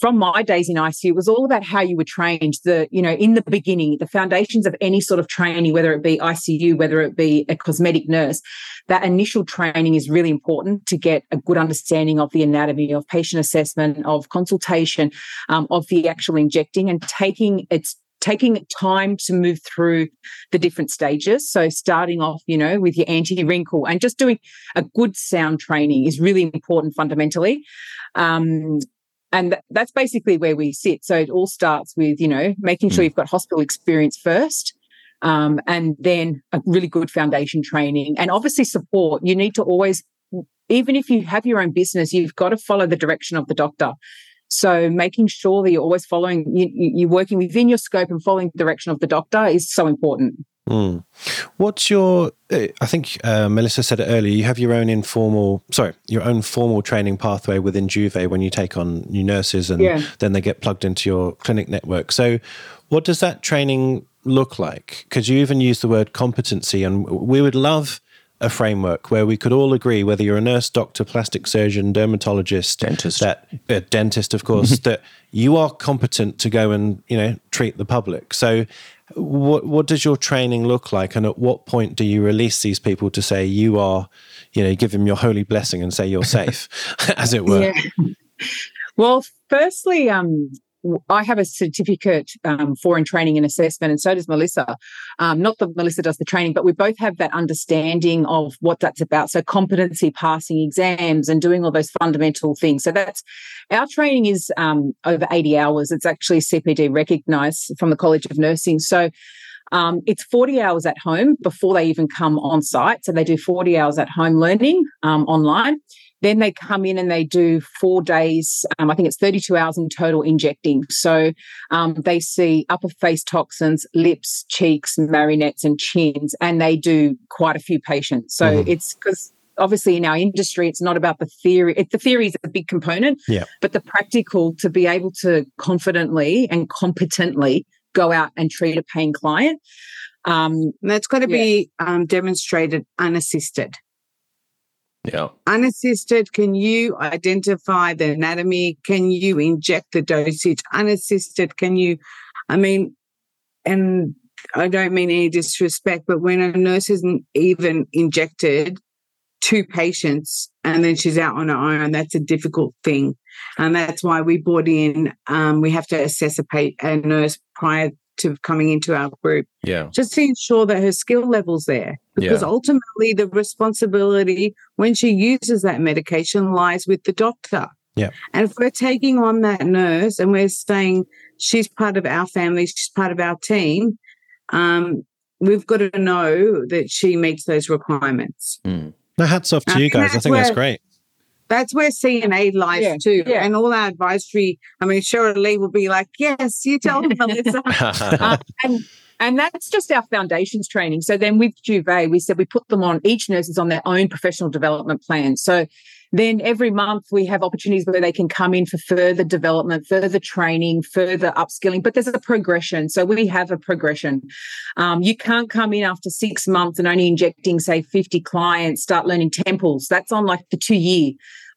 [SPEAKER 4] from my days in ICU, it was all about how you were trained. The, you know, in the beginning, the foundations of any sort of training, whether it be ICU, whether it be a cosmetic nurse, that initial training is really important to get a good understanding of the anatomy, of patient assessment, of consultation, um, of the actual injecting and taking its taking time to move through the different stages. So starting off, you know, with your anti-wrinkle and just doing a good sound training is really important fundamentally. Um, and that's basically where we sit. So it all starts with, you know, making sure mm. you've got hospital experience first. Um, and then a really good foundation training and obviously support. You need to always, even if you have your own business, you've got to follow the direction of the doctor. So making sure that you're always following, you, you're working within your scope and following the direction of the doctor is so important.
[SPEAKER 1] Mm. What's your? Uh, I think uh, Melissa said it earlier. You have your own informal, sorry, your own formal training pathway within Juvae when you take on new nurses, and yeah. then they get plugged into your clinic network. So, what does that training look like? Because you even use the word competency, and we would love a framework where we could all agree, whether you're a nurse, doctor, plastic surgeon, dermatologist,
[SPEAKER 2] dentist,
[SPEAKER 1] that uh, dentist, of course, that you are competent to go and you know treat the public. So, what what does your training look like, and at what point do you release these people to say you are, you know, give them your holy blessing and say you're safe, as it were? Yeah.
[SPEAKER 4] Well, firstly, um, I have a certificate um, for in training and assessment, and so does Melissa. Um, not that Melissa does the training, but we both have that understanding of what that's about. So, competency, passing exams, and doing all those fundamental things. So, that's our training is um, over 80 hours. It's actually CPD recognized from the College of Nursing. So, Um, it's 40 hours at home before they even come on site. So they do 40 hours at home learning um, online. Then they come in and they do four days, um, I think it's 32 hours in total injecting. So um, they see upper face toxins, lips, cheeks, marionettes, and chins, and they do quite a few patients. So mm-hmm. it's because obviously in our industry it's not about the theory it, the theory is a big component
[SPEAKER 1] yeah.
[SPEAKER 4] but the practical to be able to confidently and competently go out and treat a paying client
[SPEAKER 3] um, that's got to yeah. be um, demonstrated unassisted
[SPEAKER 2] yeah.
[SPEAKER 3] Unassisted, can you identify the anatomy? Can you inject the dosage? Unassisted, can you? I mean, and I don't mean any disrespect, but when a nurse isn't even injected two patients and then she's out on her own, that's a difficult thing. And that's why we brought in, um, we have to assess a, pa- a nurse prior to coming into our group.
[SPEAKER 2] Yeah.
[SPEAKER 3] Just to ensure that her skill level's there. Because yeah. ultimately the responsibility when she uses that medication lies with the doctor.
[SPEAKER 1] Yeah.
[SPEAKER 3] And if we're taking on that nurse and we're saying she's part of our family, she's part of our team, um, we've got to know that she meets those requirements.
[SPEAKER 2] Mm.
[SPEAKER 1] No, hats off to you guys. I think where, that's great.
[SPEAKER 3] That's where CNA lies yeah, too. Yeah. And all our advisory, I mean, Cheryl Lee will be like, yes, you tell them, Melissa.
[SPEAKER 4] uh, and, and that's just our foundations training. So then with Juvae, we said we put them on, each nurse is on their own professional development plan. So then every month we have opportunities where they can come in for further development, further training, further upskilling. But there's a progression. So we have a progression. Um, you can't come in after six months and only injecting, say, 50 clients, start learning temples. That's on like the two year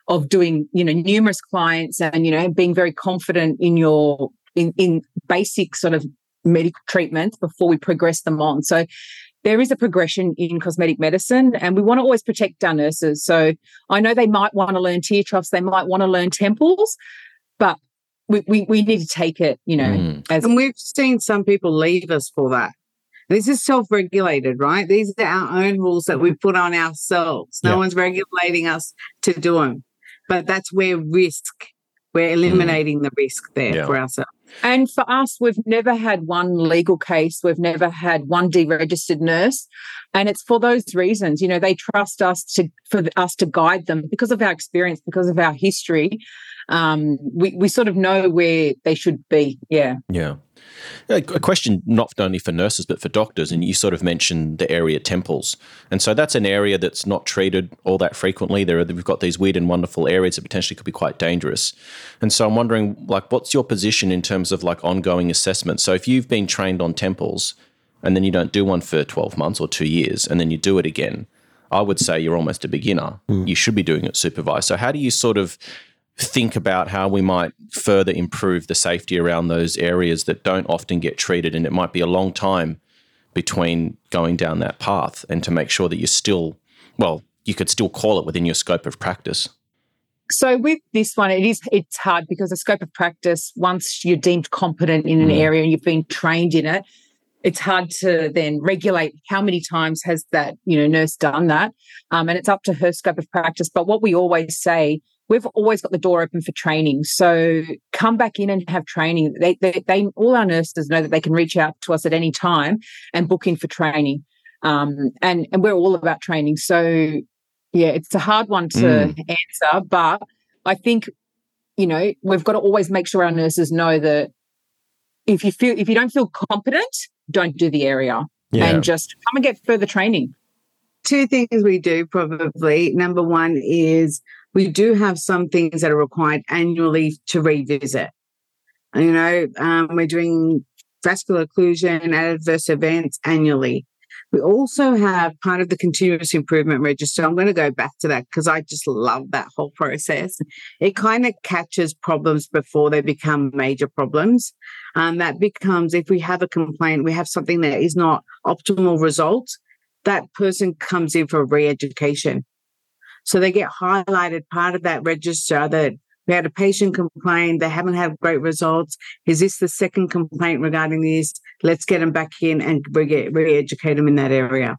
[SPEAKER 4] of doing, you know, numerous clients and, you know, being very confident in your in, in basic sort of medical treatments before we progress them on. So there is a progression in cosmetic medicine and we want to always protect our nurses. So I know they might want to learn tear troughs, they might want to learn temples, but we, we, we need to take it, you know. Mm.
[SPEAKER 3] As- and we've seen some people leave us for that. This is self regulated, right? These are our own rules that we put on ourselves. No yeah. one's regulating us to do them. But that's where risk, we're eliminating mm. the risk there yeah. for ourselves.
[SPEAKER 4] And for us, we've never had one legal case. We've never had one deregistered nurse. And it's for those reasons. You know, they trust us to for us to guide them because of our experience, because of our history. Um, we, we sort of know where they should be. Yeah.
[SPEAKER 2] Yeah. A question not only for nurses but for doctors, and you sort of mentioned the area temples, and so that's an area that's not treated all that frequently. There, are, we've got these weird and wonderful areas that potentially could be quite dangerous, and so I'm wondering, like, what's your position in terms of like ongoing assessment? So if you've been trained on temples, and then you don't do one for 12 months or two years, and then you do it again, I would say you're almost a beginner. Mm. You should be doing it supervised. So how do you sort of think about how we might further improve the safety around those areas that don't often get treated. And it might be a long time between going down that path and to make sure that you're still, well, you could still call it within your scope of practice.
[SPEAKER 4] So with this one, it is it's hard because the scope of practice, once you're deemed competent in an mm. area and you've been trained in it, it's hard to then regulate how many times has that you know nurse done that, um, and it's up to her scope of practice. But what we always say we've always got the door open for training. So come back in and have training. They, they, they, all our nurses know that they can reach out to us at any time and book in for training. Um, and, and we're all about training. So yeah, it's a hard one to mm. answer, but I think, you know, we've got to always make sure our nurses know that if you feel, if you don't feel competent, don't do the area yeah. and just come and get further training.
[SPEAKER 3] Two things we do probably. Number one is we do have some things that are required annually to revisit. You know, um, we're doing vascular occlusion adverse events annually. We also have part of the continuous improvement register. I'm going to go back to that because I just love that whole process. It kind of catches problems before they become major problems. Um, that becomes if we have a complaint, we have something that is not optimal results, that person comes in for re education. So they get highlighted part of that register that we had a patient complain, they haven't had great results. Is this the second complaint regarding this? Let's get them back in and re educate them in that area.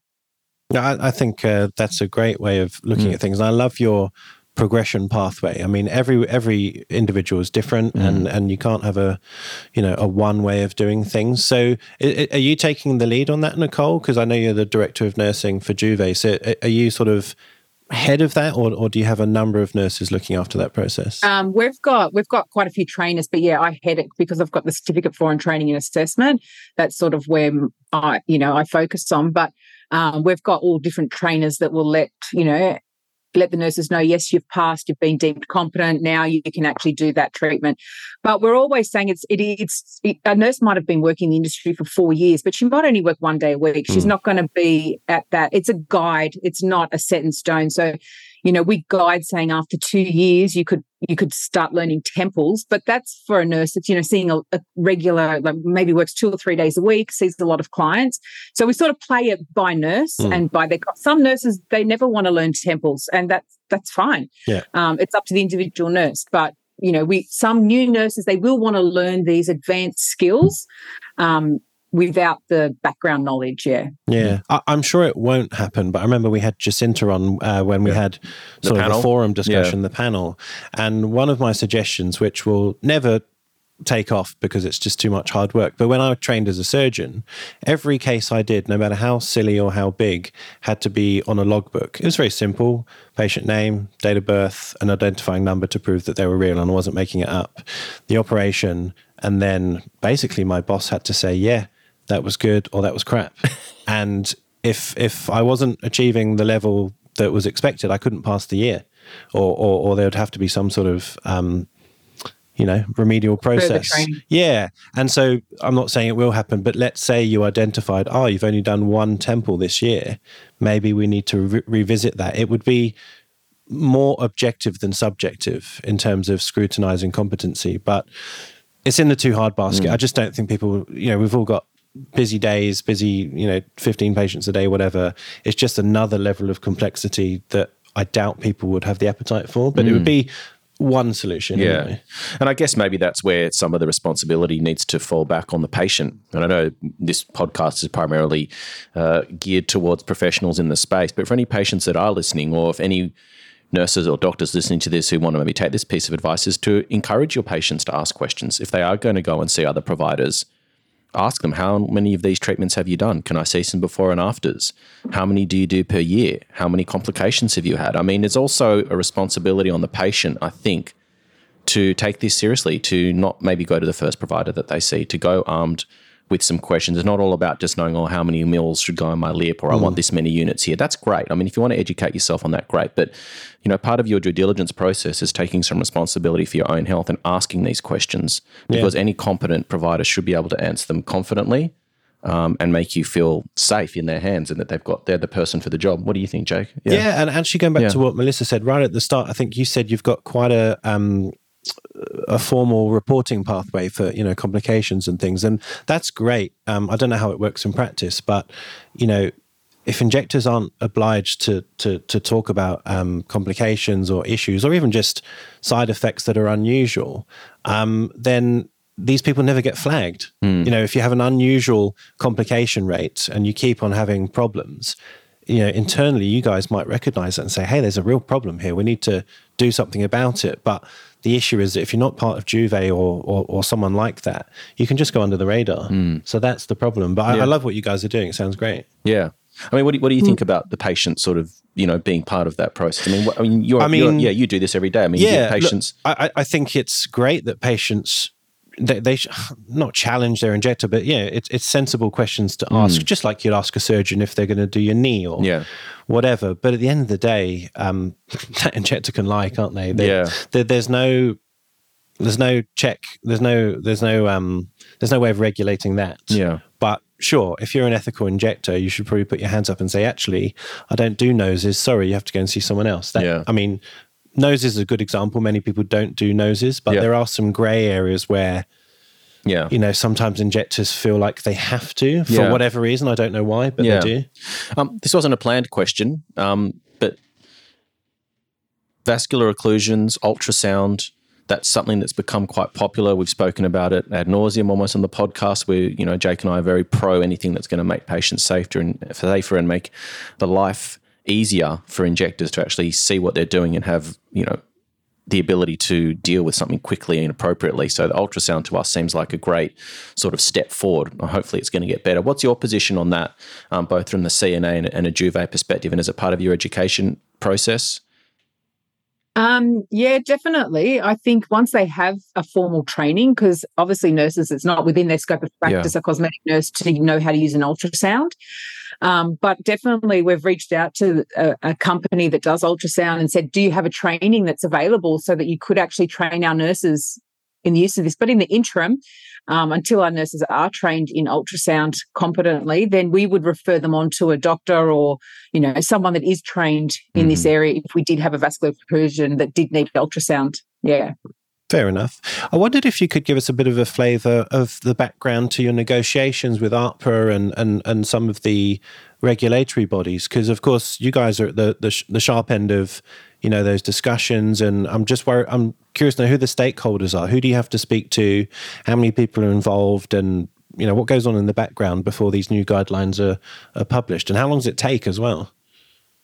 [SPEAKER 1] I, I think uh, that's a great way of looking mm. at things. I love your progression pathway? I mean, every every individual is different, mm. and and you can't have a, you know, a one way of doing things. So, are you taking the lead on that, Nicole? Because I know you're the director of nursing for Juvae. So, are you sort of head of that, or, or do you have a number of nurses looking after that process?
[SPEAKER 4] Um, we've got we've got quite a few trainers, but yeah, I head it because I've got the certificate for in training and assessment. That's sort of where I you know I focus on, but. Um, we've got all different trainers that will let you know let the nurses know, yes, you've passed, you've been deemed competent. Now you can actually do that treatment. But we're always saying it's it, it's it, a nurse might have been working in the industry for four years, but she might only work one day a week. She's mm. not going to be at that. It's a guide. It's not a set in stone. So you know, we guide saying after two years you could you could start learning temples, but that's for a nurse that's you know seeing a, a, regular, like maybe works two or three days a week, sees a lot of clients. So we sort of play it by nurse mm. and by their. Some nurses they never want to learn temples, and that's that's fine.
[SPEAKER 1] Yeah,
[SPEAKER 4] um, it's up to the individual nurse, but you know, we some new nurses they will want to learn these advanced skills. Um, without the background knowledge. Yeah.
[SPEAKER 1] Yeah. I, am sure it won't happen, but I remember we had Jacinta on uh, when we yeah. had sort the of a forum discussion, yeah. the panel. And one of my suggestions, which will never take off because it's just too much hard work. But when I trained as a surgeon, every case I did, no matter how silly or how big, had to be on a logbook. It was very simple patient name, date of birth, an identifying number to prove that they were real and I wasn't making it up. The operation. And then basically my boss had to say, yeah, that was good or that was crap. and if if I wasn't achieving the level that was expected, I couldn't pass the year, or or, or there would have to be some sort of um, you know remedial process. Yeah, and so I'm not saying it will happen, but let's say you identified, oh, you've only done one temple this year. Maybe we need to re- revisit that. It would be more objective than subjective in terms of scrutinizing competency, but it's in the too hard basket. Mm. I just don't think people, you know, we've all got busy days, busy, you know, 15 patients a day, whatever. It's just another level of complexity that I doubt people would have the appetite for, but mm. it would mm. be one solution.
[SPEAKER 2] Yeah. Anyway. And I guess maybe that's where some of the responsibility needs to fall back on the patient. And I know this podcast is primarily uh, geared towards professionals in the space, but for any patients that are listening or if any nurses or doctors listening to this who want to maybe take this piece of advice is to encourage your patients to ask questions. If they are going to go and see other providers, ask them how many of these treatments have you done? Can I see some before and afters? How many do you do per year? How many complications have you had? I mean, there's also a responsibility on the patient, I think, to take this seriously, to not maybe go to the first provider that they see, to go armed with some questions. It's not all about just knowing, oh, how many mils should go in my lip or mm. I want mm. this many units here. That's great. I mean, if you want to educate yourself on that, great. But, you know, part of your due diligence process is taking some responsibility for your own health and asking these questions because yeah. any competent provider should be able to answer them confidently. Um, and make you feel safe in their hands and that they've got they're the person for the job. What do you think, Jake?
[SPEAKER 1] Yeah, yeah and actually going back yeah. to what Melissa said right at the start, I think you said you've got quite a um, a formal reporting pathway for you know complications and things, and that's great. Um, I don't know how it works in practice, but you know, if injectors aren't obliged to to to talk about um, complications or issues, or even just side effects that are unusual, um, then these people never get flagged. Mm. You know, if you have an unusual complication rate and you keep on having problems, you know, internally you guys might recognize it and say, "Hey, there's a real problem here. We need to do something about it." But the issue is that if you're not part of Juvae or, or, or someone like that, you can just go under the radar. Mm. So that's the problem. But I, I, love what you guys are doing. It sounds great.
[SPEAKER 2] Yeah. I mean, what do, what do you think mm. about the patient sort of, you know, being part of that process? I mean, what, I mean, you're, I mean, you're, yeah, you do this every day. I mean, yeah, patients.
[SPEAKER 1] Look, I, I think it's great that patients they, they not challenge their injector, but yeah, it's it's sensible questions to ask, mm. just like you'd ask a surgeon if they're going to do your knee or
[SPEAKER 2] yeah.
[SPEAKER 1] whatever. But at the end of the day, um, that injector can lie, can't they? they
[SPEAKER 2] yeah.
[SPEAKER 1] there's no there's no check. There's no there's no um there's no way of regulating that.
[SPEAKER 2] Yeah.
[SPEAKER 1] But sure, if you're an ethical injector, you should probably put your hands up and say, actually, I don't do noses. Sorry, you have to go and see someone else. That,
[SPEAKER 2] yeah.
[SPEAKER 1] I mean, noses is a good example. Many people don't do noses, but yeah. there are some grey areas where,
[SPEAKER 2] yeah,
[SPEAKER 1] you know, sometimes injectors feel like they have to for yeah. whatever reason. I don't know why, but yeah. they do.
[SPEAKER 2] Um, this wasn't a planned question, um, but vascular occlusions, ultrasound. That's something that's become quite popular. We've spoken about it ad nauseum almost on the podcast. Where you know Jake and I are very pro anything that's going to make patients safer and safer and make the life easier for injectors to actually see what they're doing and have you know the ability to deal with something quickly and appropriately. So the ultrasound to us seems like a great sort of step forward. Hopefully, it's going to get better. What's your position on that, um, both from the CNA and, and a Juvae perspective, and as a part of your education process?
[SPEAKER 4] Um, yeah, definitely. I think once they have a formal training, because obviously nurses, it's not within their scope of practice, yeah. a cosmetic nurse to know how to use an ultrasound. Um, but definitely, we've reached out to a, a, company that does ultrasound and said, Do you have a training that's available so that you could actually train our nurses in the use of this? But in the interim, um, until our nurses are trained in ultrasound competently, then we would refer them on to a doctor or, you know, someone that is trained in mm-hmm. this area if we did have a vascular perfusion that did need ultrasound. Yeah.
[SPEAKER 1] Fair enough. I wondered if you could give us a bit of a flavour of the background to your negotiations with AHPRA and, and, and some of the regulatory bodies, because of course you guys are at the, the, the sharp end of you know those discussions, and I'm just worried. I'm curious to know who the stakeholders are. Who do you have to speak to? How many people are involved? And you know what goes on in the background before these new guidelines are, are published, and how long does it take as well?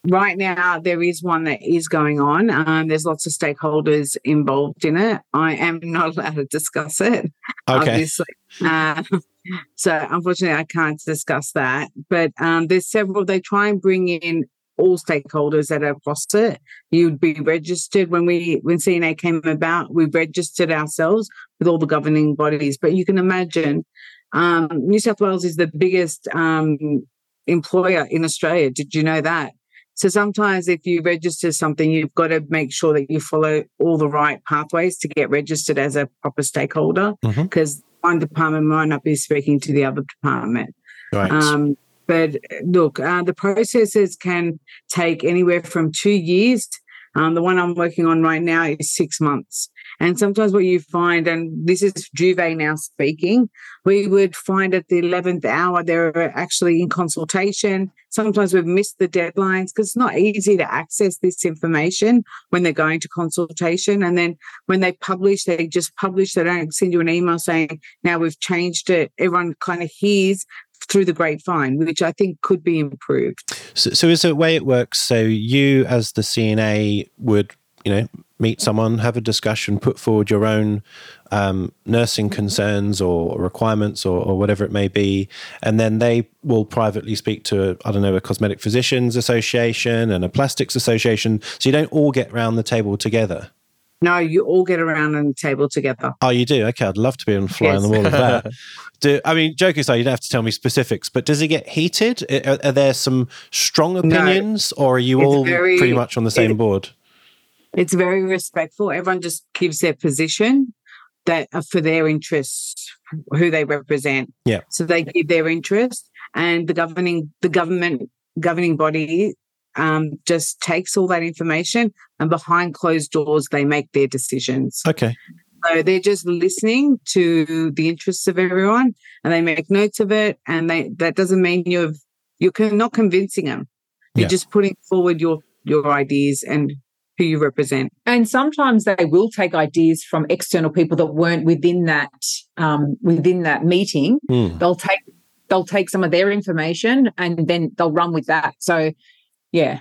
[SPEAKER 3] Right now there is one that is going on. Um, there's lots of stakeholders involved in it. I am not allowed to discuss it, okay. obviously. Uh, so unfortunately, I can't discuss that. But um, there's several. They try and bring in all stakeholders that are across it. You'd be registered when we when CNA came about. We registered ourselves with all the governing bodies. But you can imagine, um, New South Wales is the biggest um, employer in Australia. Did you know that? So sometimes if you register something, you've got to make sure that you follow all the right pathways to get registered as a proper stakeholder because mm-hmm. one department might not be speaking to the other department.
[SPEAKER 1] Right. Um,
[SPEAKER 3] but look, uh, the processes can take anywhere from two years. Um, the one I'm working on right now is six months. And sometimes what you find, and this is Juvae now speaking, we would find at the 11th hour they're actually in consultation. Sometimes we've missed the deadlines because it's not easy to access this information when they're going to consultation. And then when they publish, they just publish, they don't send you an email saying, now we've changed it. Everyone kind of hears through the grapevine, which I think could be improved.
[SPEAKER 1] So, so is the way it works? So you, as the CNA, would you know meet someone, have a discussion, put forward your own um, nursing concerns or requirements or, or, whatever it may be, and then they will privately speak to I don't know a cosmetic physicians association and a plastics association. So you don't all get around the table together.
[SPEAKER 3] No, you all get around on the table together.
[SPEAKER 1] Oh, you do? Okay, I'd love to be on fly yes. on the wall of that. do I mean, joke aside, you don't have to tell me specifics, but does it get heated? Are, are there some strong opinions, no, or are you all very, pretty much on the same board?
[SPEAKER 3] It's very respectful. Everyone just gives their position that uh, for their interests, who they represent.
[SPEAKER 1] Yeah.
[SPEAKER 3] So they give their interest, and the governing the government governing body um, just takes all that information and behind closed doors they make their decisions.
[SPEAKER 1] Okay.
[SPEAKER 3] So they're just listening to the interests of everyone and they make notes of it. And they that doesn't mean you're you're not convincing them. You're yeah. just putting forward your your ideas and who you represent.
[SPEAKER 4] And sometimes they will take ideas from external people that weren't within that um, within that meeting. Mm. They'll take they'll take some of their information and then they'll run with that. So yeah.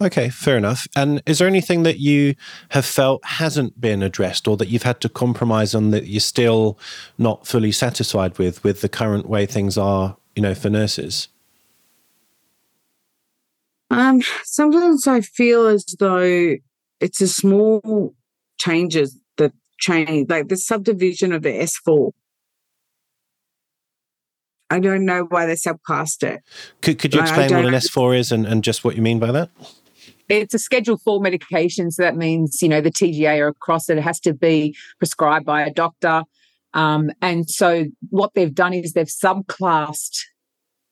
[SPEAKER 1] Okay, fair enough. And is there anything that you have felt hasn't been addressed or that you've had to compromise on that you're still not fully satisfied with with the current way things are, you know, for nurses?
[SPEAKER 3] Um, sometimes I feel as though it's a small changes that change, like the subdivision of the S4. I don't know why they subclassed it.
[SPEAKER 1] Could, could you explain what an S4 is and, and just what you mean by that?
[SPEAKER 4] It's a Schedule 4 medication. So that means, you know, the TGA are across it. It has to be prescribed by a doctor. Um, and so what they've done is they've subclassed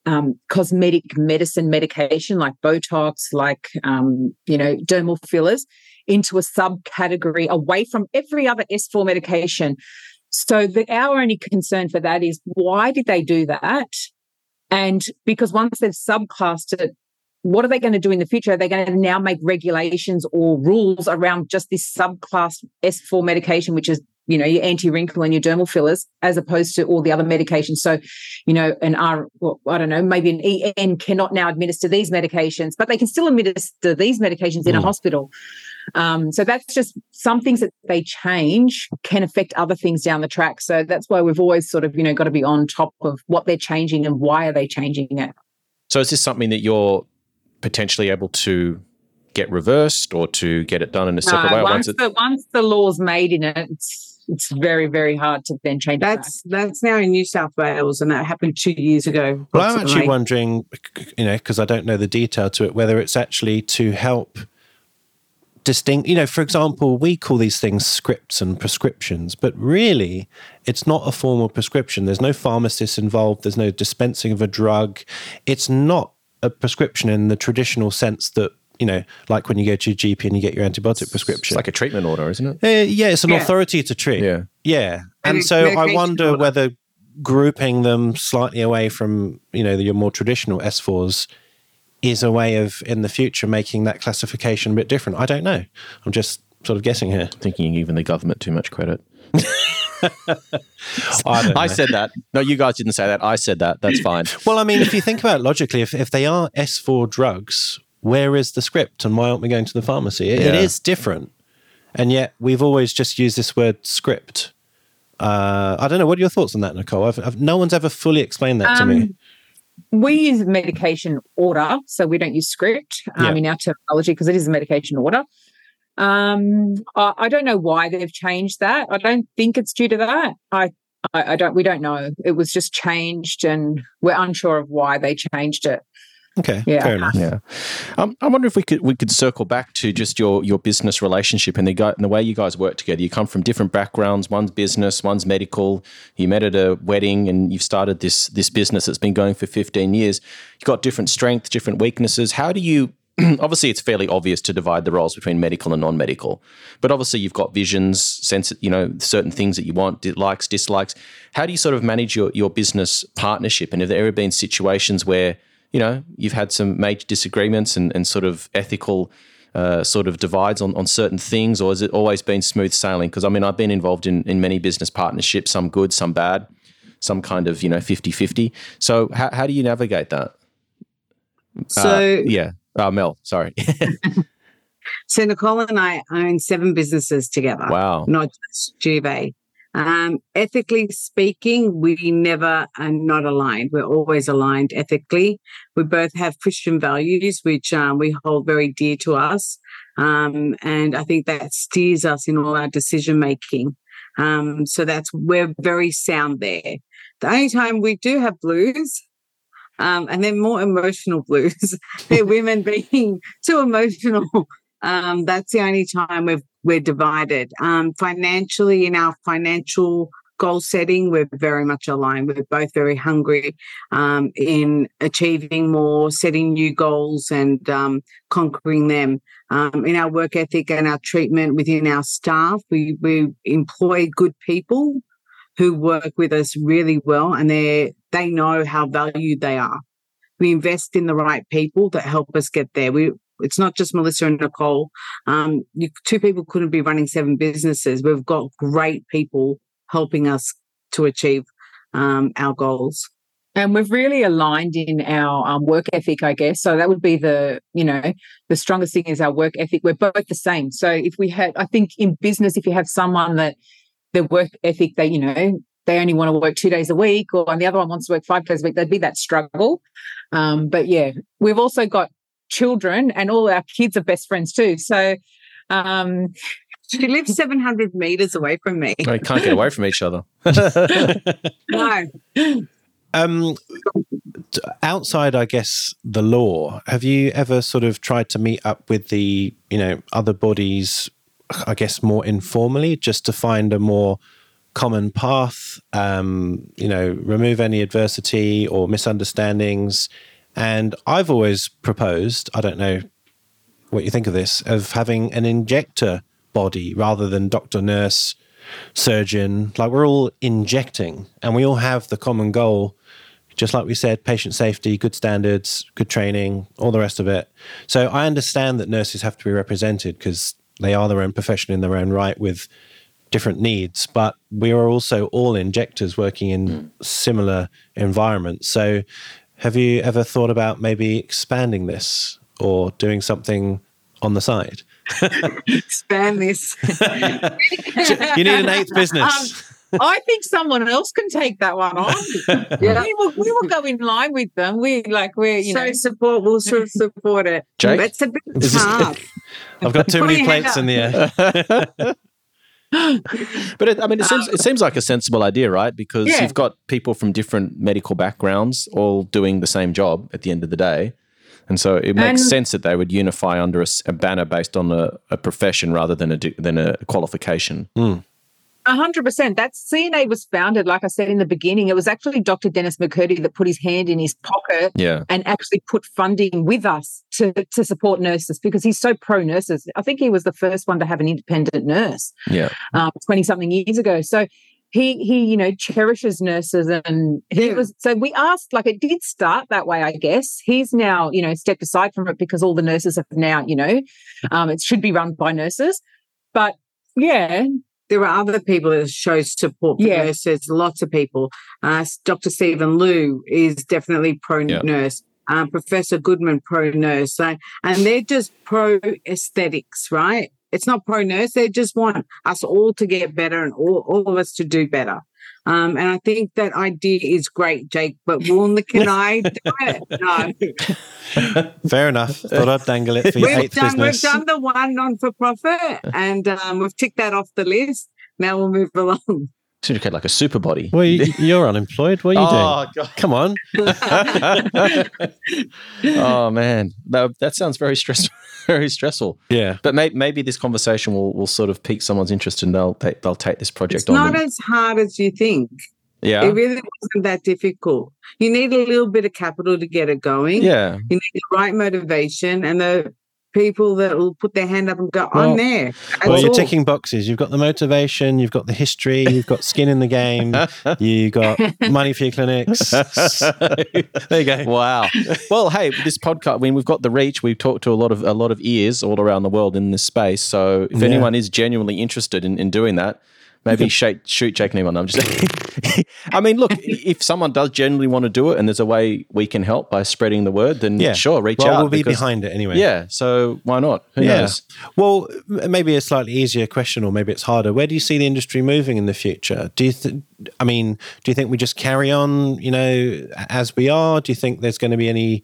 [SPEAKER 4] um, cosmetic medicine medication like Botox, like, um, you know, dermal fillers into a subcategory away from every other S4 medication. So the, our only concern for that is why did they do that? And because once they've subclassed it, what are they going to do in the future? Are they going to now make regulations or rules around just this subclass S4 medication, which is you know, your anti-wrinkle and your dermal fillers, as opposed to all the other medications. So, you know, an R, well, I don't know, maybe an EN cannot now administer these medications, but they can still administer these medications in mm. a hospital. Um, so that's just some things that they change can affect other things down the track. So that's why we've always sort of, you know, got to be on top of what they're changing and why are they changing it.
[SPEAKER 2] So is this something that you're potentially able to get reversed or to get it done in a separate way?
[SPEAKER 4] Once, once, the, once the law's made in it, it's it's very very hard to then change.
[SPEAKER 3] That's that's now in New South Wales, and that happened two years ago.
[SPEAKER 1] Well, I'm actually wondering, you know, because I don't know the detail to it, whether it's actually to help distinct you know for example we call these things scripts and prescriptions but really it's not a formal prescription. There's no pharmacist involved. There's no dispensing of a drug. It's not a prescription in the traditional sense that you know like when you go to your gp and you get your antibiotic prescription.
[SPEAKER 2] it's like a treatment order isn't it?
[SPEAKER 1] Uh, yeah it's an yeah. authority to treat.
[SPEAKER 2] Yeah.
[SPEAKER 1] Yeah. And, and so i wonder order. whether grouping them slightly away from you know your more traditional s4s is a way of in the future making that classification a bit different. I don't know. I'm just sort of guessing here.
[SPEAKER 2] Thinking you're giving the government too much credit. I, I, said that. No, you guys didn't say that. I said that. That's fine.
[SPEAKER 1] well, I mean, if you think about it logically, if, if they are S4 drugs, where is the script and why aren't we going to the pharmacy? It, yeah. it is different. And yet we've always just used this word script. Uh, I don't know. What are your thoughts on that, Nicole? I've, I've, no one's ever fully explained that um, to me.
[SPEAKER 4] We use medication order, so we don't use script um, yeah. in our terminology because it is a medication order. Um, I, I, don't know why they've changed that. I don't think it's due to that. I, I, I don't. We don't know. It was just changed, and we're unsure of why they changed it.
[SPEAKER 1] Okay, yeah. fair enough.
[SPEAKER 2] Yeah, um, I wonder if we could we could circle back to just your your business relationship and the guy and the way you guys work together. You come from different backgrounds. One's business, one's medical. You met at a wedding, and you've started this this business that's been going for fifteen years. You've got different strengths, different weaknesses. How do you? obviously, it's fairly obvious to divide the roles between medical and non-medical, but obviously you've got visions, sense, you know, certain things that you want, likes, dislikes. How do you sort of manage your your business partnership? And have there ever been situations where you know, you've had some major disagreements and, and sort of ethical uh, sort of divides on, on certain things, or has it always been smooth sailing? Because I mean, I've been involved in, in many business partnerships, some good, some bad, some kind of, you know, 50 50. So, how, how do you navigate that?
[SPEAKER 3] So,
[SPEAKER 2] uh, yeah. Uh, Mel, sorry.
[SPEAKER 3] so, Nicole and I own seven businesses together.
[SPEAKER 2] Wow.
[SPEAKER 3] Not just Juvae. Um, ethically speaking, we never are not aligned. We're always aligned ethically. We both have Christian values, which um, we hold very dear to us. Um, and I think that steers us in all our decision making. Um, so that's, we're very sound there. The only time we do have blues, um, and then more emotional blues, they're women being too emotional um, that's the only time we've we're divided. Um, financially, in our financial goal setting, we're very much aligned. We're both very hungry um, in achieving more, setting new goals, and um, conquering them. Um, in our work ethic and our treatment within our staff, we, we employ good people who work with us really well, and they they know how valued they are. We invest in the right people that help us get there. We it's not just Melissa and Nicole. Um, you, two people couldn't be running seven businesses. We've got great people helping us to achieve um, our goals.
[SPEAKER 4] And we've really aligned in our um, work ethic, I guess. So that would be the, you know, the strongest thing is our work ethic. We're both the same. So if we had, I think in business, if you have someone that their work ethic, they, you know, they only want to work two days a week, or and the other one wants to work five days a week, there'd be that struggle. Um, but yeah, we've also got children and all our kids are best friends too. So um,
[SPEAKER 3] she lives 700 meters away from me.
[SPEAKER 2] They can't get away from each other.
[SPEAKER 3] no.
[SPEAKER 1] Um, outside, I guess, the law, have you ever sort of tried to meet up with the, you know, other bodies, I guess, more informally, just to find a more common path, um, you know, remove any adversity or misunderstandings, and I've always proposed, I don't know what you think of this, of having an injector body rather than doctor, nurse, surgeon. Like we're all injecting and we all have the common goal, just like we said patient safety, good standards, good training, all the rest of it. So I understand that nurses have to be represented because they are their own profession in their own right with different needs, but we are also all injectors working in mm. similar environments. So, have you ever thought about maybe expanding this or doing something on the side?
[SPEAKER 3] Expand this.
[SPEAKER 1] you need an eighth business.
[SPEAKER 4] Um, I think someone else can take that one on. yeah. we, will, we will go in line with them. We like we're you
[SPEAKER 3] so
[SPEAKER 4] know
[SPEAKER 3] support. We'll sort of support it.
[SPEAKER 2] Jake?
[SPEAKER 3] That's a bit tough.
[SPEAKER 1] I've got too many plates in the air.
[SPEAKER 2] but it, I mean, it seems it seems like a sensible idea, right? Because yeah. you've got people from different medical backgrounds all doing the same job at the end of the day, and so it makes and, sense that they would unify under a, a banner based on a, a, profession rather than a than a qualification.
[SPEAKER 1] Mm.
[SPEAKER 4] A hundred percent. That CNA was founded, like I said in the beginning, it was actually Dr. Dennis McCurdy that put his hand in his pocket
[SPEAKER 2] yeah.
[SPEAKER 4] and actually put funding with us to, to support nurses because he's so pro nurses. I think he was the first one to have an independent nurse.
[SPEAKER 2] Yeah.
[SPEAKER 4] Um, 20 something years ago. So he he, you know, cherishes nurses and he yeah. was so we asked, like it did start that way, I guess. He's now, you know, stepped aside from it because all the nurses have now, you know, um, it should be run by nurses. But yeah,
[SPEAKER 3] there are other people that show support for yeah. nurses, lots of people. Uh, Dr. Steven Liew is definitely pro nurse. Um, Professor Goodman, pro nurse. So, and they're just pro aesthetics, right? It's not pro nurse. They just want us all to get better and all, all of us to do better. Um, and I think that idea is great, Jake, but will can I do it?
[SPEAKER 1] No. Fair enough. Thought I'd dangle it for your we've
[SPEAKER 3] done,
[SPEAKER 1] business.
[SPEAKER 3] We've done the one non for profit and um, we've ticked that off the list. Now we'll move along.
[SPEAKER 2] Syndicate like a super body.
[SPEAKER 1] Well, you, are unemployed. What are you oh, doing? God. Come on.
[SPEAKER 2] oh man, that, that sounds very stressful. Very stressful.
[SPEAKER 1] Yeah,
[SPEAKER 2] but may, maybe this conversation will, will sort of pique someone's interest, and they'll they, will take this project
[SPEAKER 3] it's
[SPEAKER 2] on.
[SPEAKER 3] Not as hard as you think.
[SPEAKER 2] Yeah,
[SPEAKER 3] it really wasn't that difficult. You need a little bit of capital to get it going.
[SPEAKER 2] Yeah,
[SPEAKER 3] you need the right motivation and the people that will put their hand up and go, well, I'm there.
[SPEAKER 1] That's well, you're all. ticking boxes. You've got the motivation, you've got the history, you've got skin in the game, you got money for your clinics. So, there you go.
[SPEAKER 2] Wow. Well, hey, this podcast, I mean, we've got the reach. We've talked to a lot of a lot of ears all around the world in this space. So if yeah. anyone is genuinely interested in, in doing that, Maybe shoot, shoot Jake Neiman. I'm just I mean, look, if someone does generally want to do it and there's a way we can help by spreading the word, then yeah. sure, reach
[SPEAKER 1] well,
[SPEAKER 2] out.
[SPEAKER 1] We'll be because, behind it anyway.
[SPEAKER 2] Yeah. So why not? Who
[SPEAKER 1] yeah.
[SPEAKER 2] knows?
[SPEAKER 1] Well, maybe a slightly easier question, or maybe it's harder. Where do you see the industry moving in the future? Do you, th- I mean, do you think we just carry on, you know, as we are? Do you think there's going to be any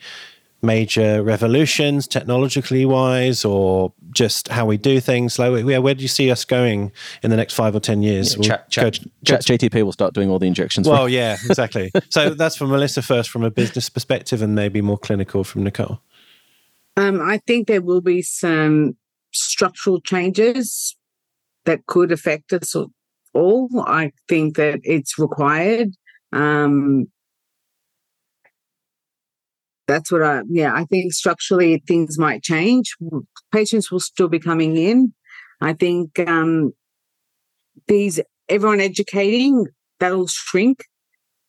[SPEAKER 1] major revolutions technologically wise or just how we do things? Like where, where do you see us going in the next five or ten years?
[SPEAKER 2] Yeah, chat, chat, go, chat, GPT will start doing all the injections
[SPEAKER 1] well yeah exactly. So that's from melissa first from a business perspective and maybe more clinical from nicole.
[SPEAKER 3] Um, i think there will be some structural changes that could affect us all. I think that it's required. Um, that's what I, yeah, I think structurally things might change. Patients will still be coming in. I think um, these, everyone educating, that'll shrink.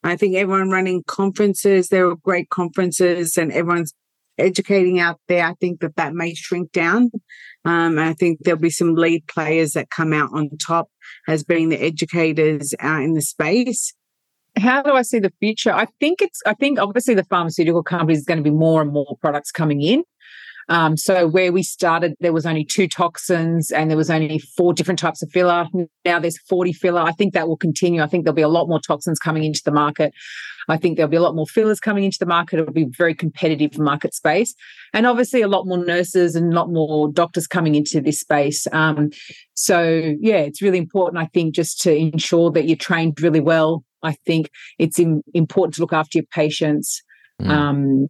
[SPEAKER 3] I think everyone running conferences, there are great conferences and everyone's educating out there. I think that that may shrink down. Um, I think there'll be some lead players that come out on top as being the educators out in the space
[SPEAKER 4] how do I see the future? I think it's, I think obviously the pharmaceutical companies is going to be more and more products coming in. Um, so where we started, there was only two toxins and there was only four different types of filler. Now there's 40 filler. I think that will continue. I think there'll be a lot more toxins coming into the market. I think there'll be a lot more fillers coming into the market. It'll be very competitive market space. And obviously a lot more nurses and a lot more doctors coming into this space. Um, so yeah, it's really important, I think, just to ensure that you're trained really well I think it's in, important to look after your patients. Mm. Um,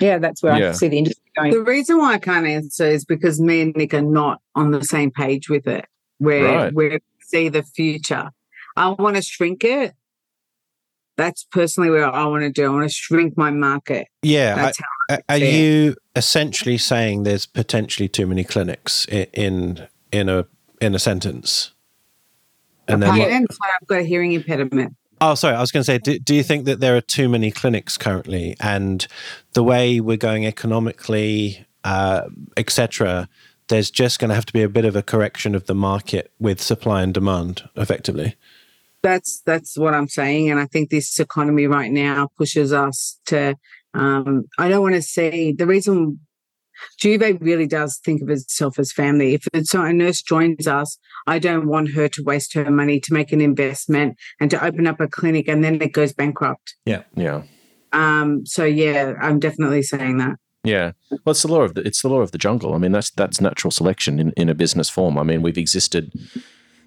[SPEAKER 4] yeah, that's where yeah. I see the industry going.
[SPEAKER 3] The reason why I can't answer is because me and Nick are not on the same page with it. Where right. we see the future. I want to shrink it. That's personally where I want to do. I want to shrink my market.
[SPEAKER 1] Yeah. I, are you essentially saying there's potentially too many clinics in in, in a in a sentence?
[SPEAKER 3] And then I've got a hearing impediment.
[SPEAKER 1] Oh, sorry. I was going to say, do, do you think that there are too many clinics currently, and the way we're going economically, uh, etc., there's just going to have to be a bit of a correction of the market with supply and demand, effectively.
[SPEAKER 3] That's that's what I'm saying, and I think this economy right now pushes us to. Um, I don't want to say the reason Juvae really does think of itself as family. If it's a nurse joins us, I don't want her to waste her money to make an investment and to open up a clinic and then it goes bankrupt.
[SPEAKER 1] Yeah,
[SPEAKER 2] yeah.
[SPEAKER 3] Um, so yeah, I'm definitely saying that.
[SPEAKER 2] Yeah, well, it's the law of the, it's the law of the jungle. I mean, that's that's natural selection in, in a business form. I mean, we've existed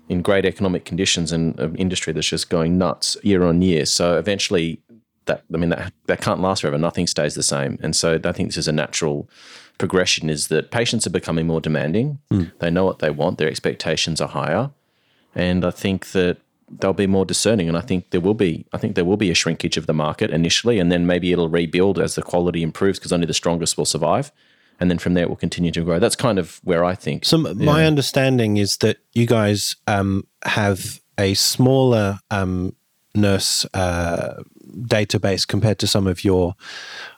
[SPEAKER 2] in great economic conditions and an industry that's just going nuts year on year. So eventually, that I mean, that that can't last forever. Nothing stays the same, and so I think this is a natural progression. Is that patients are becoming more demanding.
[SPEAKER 1] Mm.
[SPEAKER 2] They know what they want. Their expectations are higher, and I think that they'll be more discerning and I think there will be I think there will be a shrinkage of the market initially and then maybe it'll rebuild as the quality improves because only the strongest will survive and then from there it will continue to grow that's kind of where I think
[SPEAKER 1] so my yeah. understanding is that you guys um, have a smaller um, nurse uh, database compared to some of your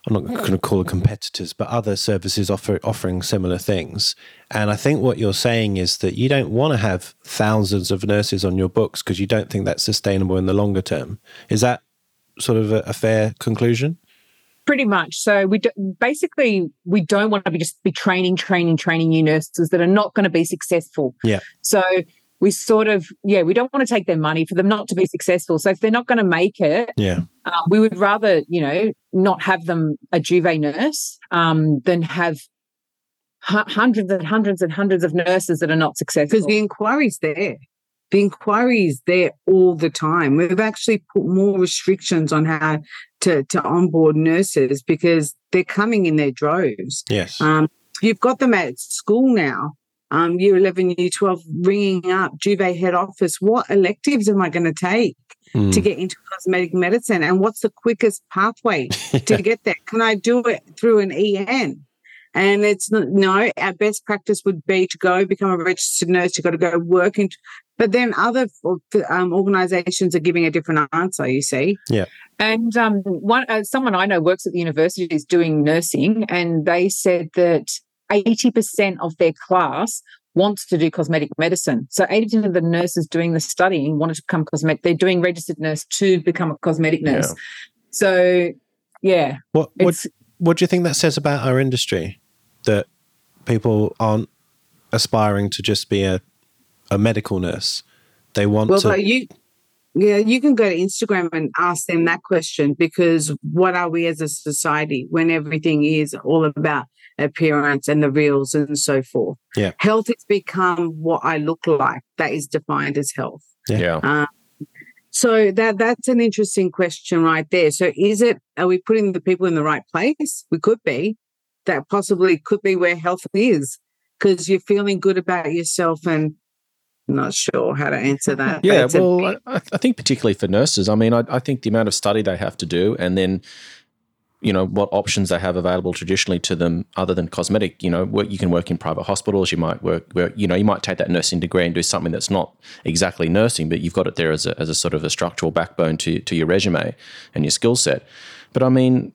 [SPEAKER 1] I'm not hmm. going to call it competitors, but other services offer, offering similar things. And I think what you're saying is that you don't want to have thousands of nurses on your books because you don't think that's sustainable in the longer term. Is that sort of a, a fair conclusion?
[SPEAKER 4] Pretty much. So we do, basically we don't want to be just be training, training, training new nurses that are not going to be successful.
[SPEAKER 1] Yeah.
[SPEAKER 4] So we sort of yeah we don't want to take their money for them not to be successful so if they're not going to make it
[SPEAKER 1] yeah
[SPEAKER 4] uh, we would rather you know not have them a juvae nurse um, than have hundreds and hundreds and hundreds of nurses that are not successful
[SPEAKER 3] because the inquiry's there the inquiry is there all the time. We've actually put more restrictions on how to, to onboard nurses because they're coming in their droves.
[SPEAKER 1] Yes.
[SPEAKER 3] Um, you've got them at school now um, year 11, year 12, ringing up Juvae head office. What electives am I going to take mm. to get into cosmetic medicine? And what's the quickest pathway yeah. to get there? Can I do it through an EN? And it's no, our best practice would be to go become a registered nurse. You've got to go work into, but then other um, organizations are giving a different answer, you see.
[SPEAKER 1] Yeah.
[SPEAKER 4] And um, one, uh, someone I know works at the university is doing nursing, and they said that 80% of their class wants to do cosmetic medicine. So 80% of the nurses doing the studying wanted to become cosmetic. They're doing registered nurse to become a cosmetic nurse. Yeah. So yeah.
[SPEAKER 1] What what what do you think that says about our industry? That people aren't aspiring to just be a a medical nurse. They want
[SPEAKER 3] well,
[SPEAKER 1] to
[SPEAKER 3] you yeah, you can go to Instagram and ask them that question because what are we as a society when everything is all about appearance and the reels and so forth?
[SPEAKER 1] Yeah.
[SPEAKER 3] Health has become what I look like. That is defined as health.
[SPEAKER 1] Yeah. yeah. Um,
[SPEAKER 3] so that that's an interesting question right there. So is it are we putting the people in the right place? We could be. That possibly could be where health is because you're feeling good about yourself and not sure how to answer that.
[SPEAKER 2] yeah, well, I, I, think particularly for nurses, I mean, I, I, think the amount of study they have to do, and then you know what options they have available traditionally to them other than cosmetic. You know, work, you can work in private hospitals. You might work where you know you might take that nursing degree and do something that's not exactly nursing, but you've got it there as a, as a sort of a structural backbone to to your resume and your skill set. But I mean,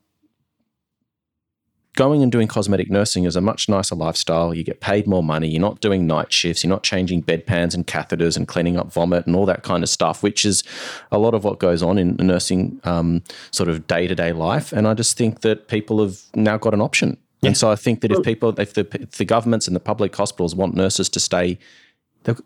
[SPEAKER 2] going and doing cosmetic nursing is a much nicer lifestyle. You get paid more money. You're not doing night shifts. You're not changing bedpans and catheters and cleaning up vomit and all that kind of stuff, which is a lot of what goes on in nursing um, sort of day to day life. And I just think that people have now got an option. Yeah. And so I think that if people, if the, if the governments and the public hospitals want nurses to stay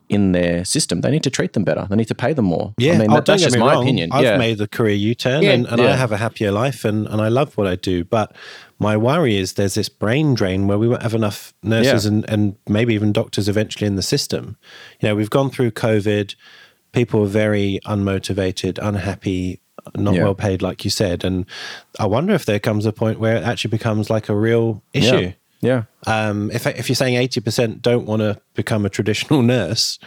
[SPEAKER 2] in their system, they need to treat them better. They need to pay them more.
[SPEAKER 1] Yeah,
[SPEAKER 2] I mean,
[SPEAKER 1] that,
[SPEAKER 2] that's just my wrong. opinion.
[SPEAKER 1] I've
[SPEAKER 2] yeah.
[SPEAKER 1] made the career U turn yeah. and, and yeah. I have a happier life and, and I love what I do. But my worry is there's this brain drain where we won't have enough nurses and, and maybe even doctors eventually in the system. You know, we've gone through COVID, people are very unmotivated, unhappy, not well paid, like you said. And I wonder if there comes a point where it actually becomes like a real issue.
[SPEAKER 2] Yeah.
[SPEAKER 1] Um, if if you're saying eighty percent don't want to become a traditional nurse,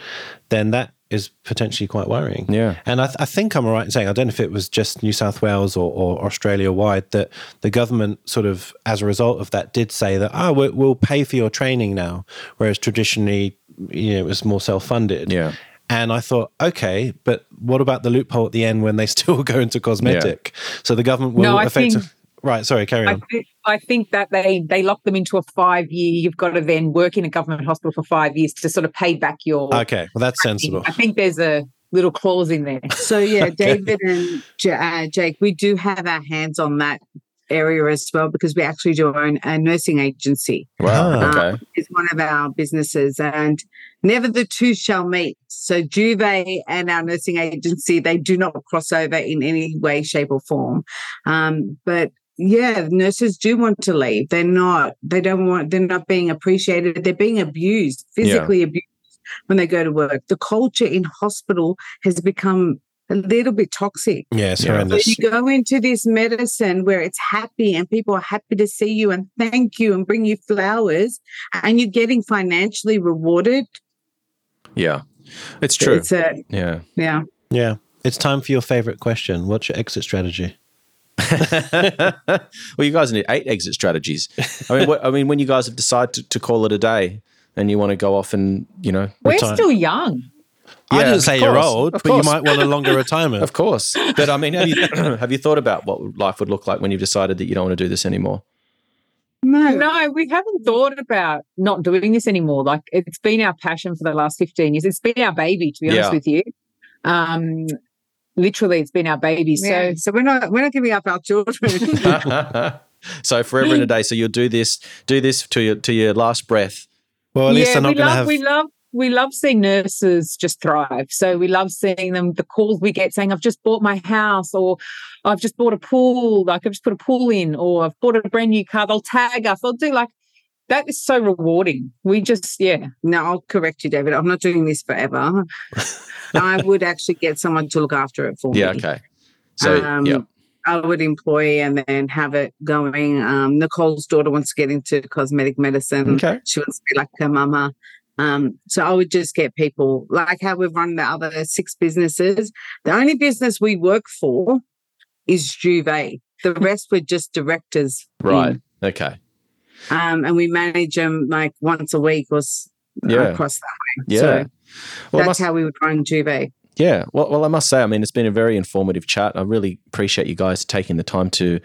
[SPEAKER 1] then that is potentially quite worrying.
[SPEAKER 2] Yeah.
[SPEAKER 1] And I, th- I think I'm right in saying I don't know if it was just New South Wales or, or Australia wide that the government sort of as a result of that did say that oh we'll, we'll pay for your training now, whereas traditionally you know it was more self funded.
[SPEAKER 2] Yeah.
[SPEAKER 1] And I thought, okay, but what about the loophole at the end when they still go into cosmetic? Yeah. So the government will
[SPEAKER 4] no,
[SPEAKER 1] effectively Right, sorry, carry
[SPEAKER 4] I,
[SPEAKER 1] on.
[SPEAKER 4] I think that they they lock them into a five year. You've got to then work in a government hospital for five years to sort of pay back your.
[SPEAKER 1] Okay, well, that's sensible.
[SPEAKER 4] I think there's a little clause in there.
[SPEAKER 3] So yeah, David and J- uh, Jake, we do have our hands on that area as well because we actually do own a nursing agency.
[SPEAKER 2] Wow.
[SPEAKER 1] Ah.
[SPEAKER 2] Okay.
[SPEAKER 3] It's one of our businesses, and never the two shall meet. So Juvae and our nursing agency, they do not cross over in any way, shape, or form. Um, but yeah, nurses do want to leave. They're not. They don't want. They're not being appreciated. They're being abused, physically abused when they go to work. The culture in hospital has become a little bit toxic.
[SPEAKER 1] Yeah, it's
[SPEAKER 2] Yeah.
[SPEAKER 3] So
[SPEAKER 1] horrendous.
[SPEAKER 3] you go into this medicine where it's happy and people are happy to see you and thank you and bring you flowers and you're getting financially rewarded.
[SPEAKER 2] Yeah. It's true.
[SPEAKER 3] It's a
[SPEAKER 2] yeah.
[SPEAKER 3] yeah.
[SPEAKER 1] Yeah. It's time for your favorite question. What's your exit strategy?
[SPEAKER 2] well, you guys need eight exit strategies. I mean, what, I mean, when you guys have decided to, to call it a day and you want to go off and you know,
[SPEAKER 4] We're
[SPEAKER 1] Retire.
[SPEAKER 4] still young.
[SPEAKER 1] I
[SPEAKER 2] Yeah,
[SPEAKER 1] didn't
[SPEAKER 2] of
[SPEAKER 1] say you're old,
[SPEAKER 2] of
[SPEAKER 1] but you might want a longer retirement.
[SPEAKER 2] of course. But I mean, have you have you thought about what life would look like when you've decided that you don't want to do this anymore?
[SPEAKER 3] No.
[SPEAKER 4] No, we haven't thought about not doing this anymore. Like it's been our passion for the last 15 years. It's been our baby, to be honest
[SPEAKER 2] Yeah.
[SPEAKER 4] with you. Um, literally, it's been our baby.
[SPEAKER 3] Yeah.
[SPEAKER 4] So
[SPEAKER 3] So we're not we're not giving up our children.
[SPEAKER 2] so forever and a day. So you'll do this, do this to your to your last breath.
[SPEAKER 1] Well, at least
[SPEAKER 4] yeah,
[SPEAKER 1] they're not
[SPEAKER 4] we
[SPEAKER 1] going to
[SPEAKER 4] love,
[SPEAKER 1] have.
[SPEAKER 4] we love, we love seeing nurses just thrive. So we love seeing them. The calls we get saying, "I've just bought my house," or "I've just bought a pool." Like I've just put a pool in, or "I've bought a brand new car." They'll tag us. They'll do like that. Is so rewarding. We just, yeah,
[SPEAKER 3] no, I'll correct you, David. I'm not doing this forever. I would actually get someone to look after it for
[SPEAKER 2] Yeah.
[SPEAKER 3] me.
[SPEAKER 2] Okay. So
[SPEAKER 3] Um,
[SPEAKER 2] yeah.
[SPEAKER 3] I would employ and then have it going. Um, Nicole's daughter wants to get into cosmetic medicine.
[SPEAKER 2] Okay.
[SPEAKER 3] She wants to be like her mama. Um, so I would just get people like how we've run the other six businesses. The only business we work for is Juvae. The rest were just directors. in.
[SPEAKER 2] Right. Okay.
[SPEAKER 3] Um, and we manage them like once a week or
[SPEAKER 2] Yeah.
[SPEAKER 3] across that way.
[SPEAKER 2] Yeah.
[SPEAKER 3] So
[SPEAKER 2] well,
[SPEAKER 3] that's
[SPEAKER 2] must-
[SPEAKER 3] how we would run Juvae.
[SPEAKER 2] Yeah, well, well, I must say, I mean, it's been a very informative chat. I really appreciate you guys taking the time to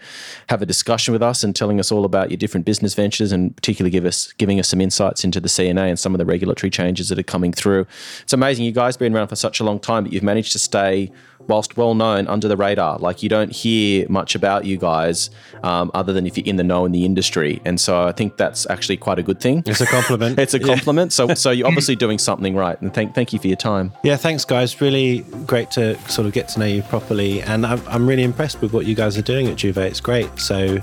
[SPEAKER 2] have a discussion with us and telling us all about your different business ventures, and particularly give us giving us some insights into the CNA and some of the regulatory changes that are coming through. It's amazing you guys been around for such a long time, but you've managed to stay, whilst well known, under the radar. Like you don't hear much about you guys, um, other than if you're in the know in the industry, and so I think that's actually quite a good thing.
[SPEAKER 1] it's a compliment.
[SPEAKER 2] It's a
[SPEAKER 1] Yeah.
[SPEAKER 2] compliment. So, so you're obviously doing something right, and thank thank you for your time.
[SPEAKER 1] Yeah, thanks, guys. Really great to sort of get to know you properly, and I'm, I'm really impressed with what you guys are doing at Juvae. It's great. So,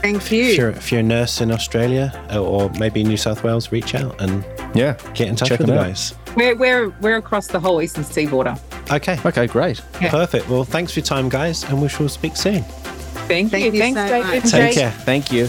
[SPEAKER 3] Thank you.
[SPEAKER 1] if you're, if you're a nurse in Australia uh, or maybe New South Wales, reach out and
[SPEAKER 2] Yeah,
[SPEAKER 1] get in touch
[SPEAKER 2] Check
[SPEAKER 1] with the
[SPEAKER 2] them out.
[SPEAKER 1] guys.
[SPEAKER 4] we're we're we're across the whole eastern seaboard.
[SPEAKER 1] Okay,
[SPEAKER 2] Okay, great.
[SPEAKER 4] Yeah.
[SPEAKER 1] perfect. Well, thanks for your time, guys, and we shall speak soon.
[SPEAKER 4] Thank,
[SPEAKER 3] Thank
[SPEAKER 4] you.
[SPEAKER 3] you
[SPEAKER 4] Thanks,
[SPEAKER 3] so
[SPEAKER 4] David.
[SPEAKER 1] Take care.
[SPEAKER 2] Thank you.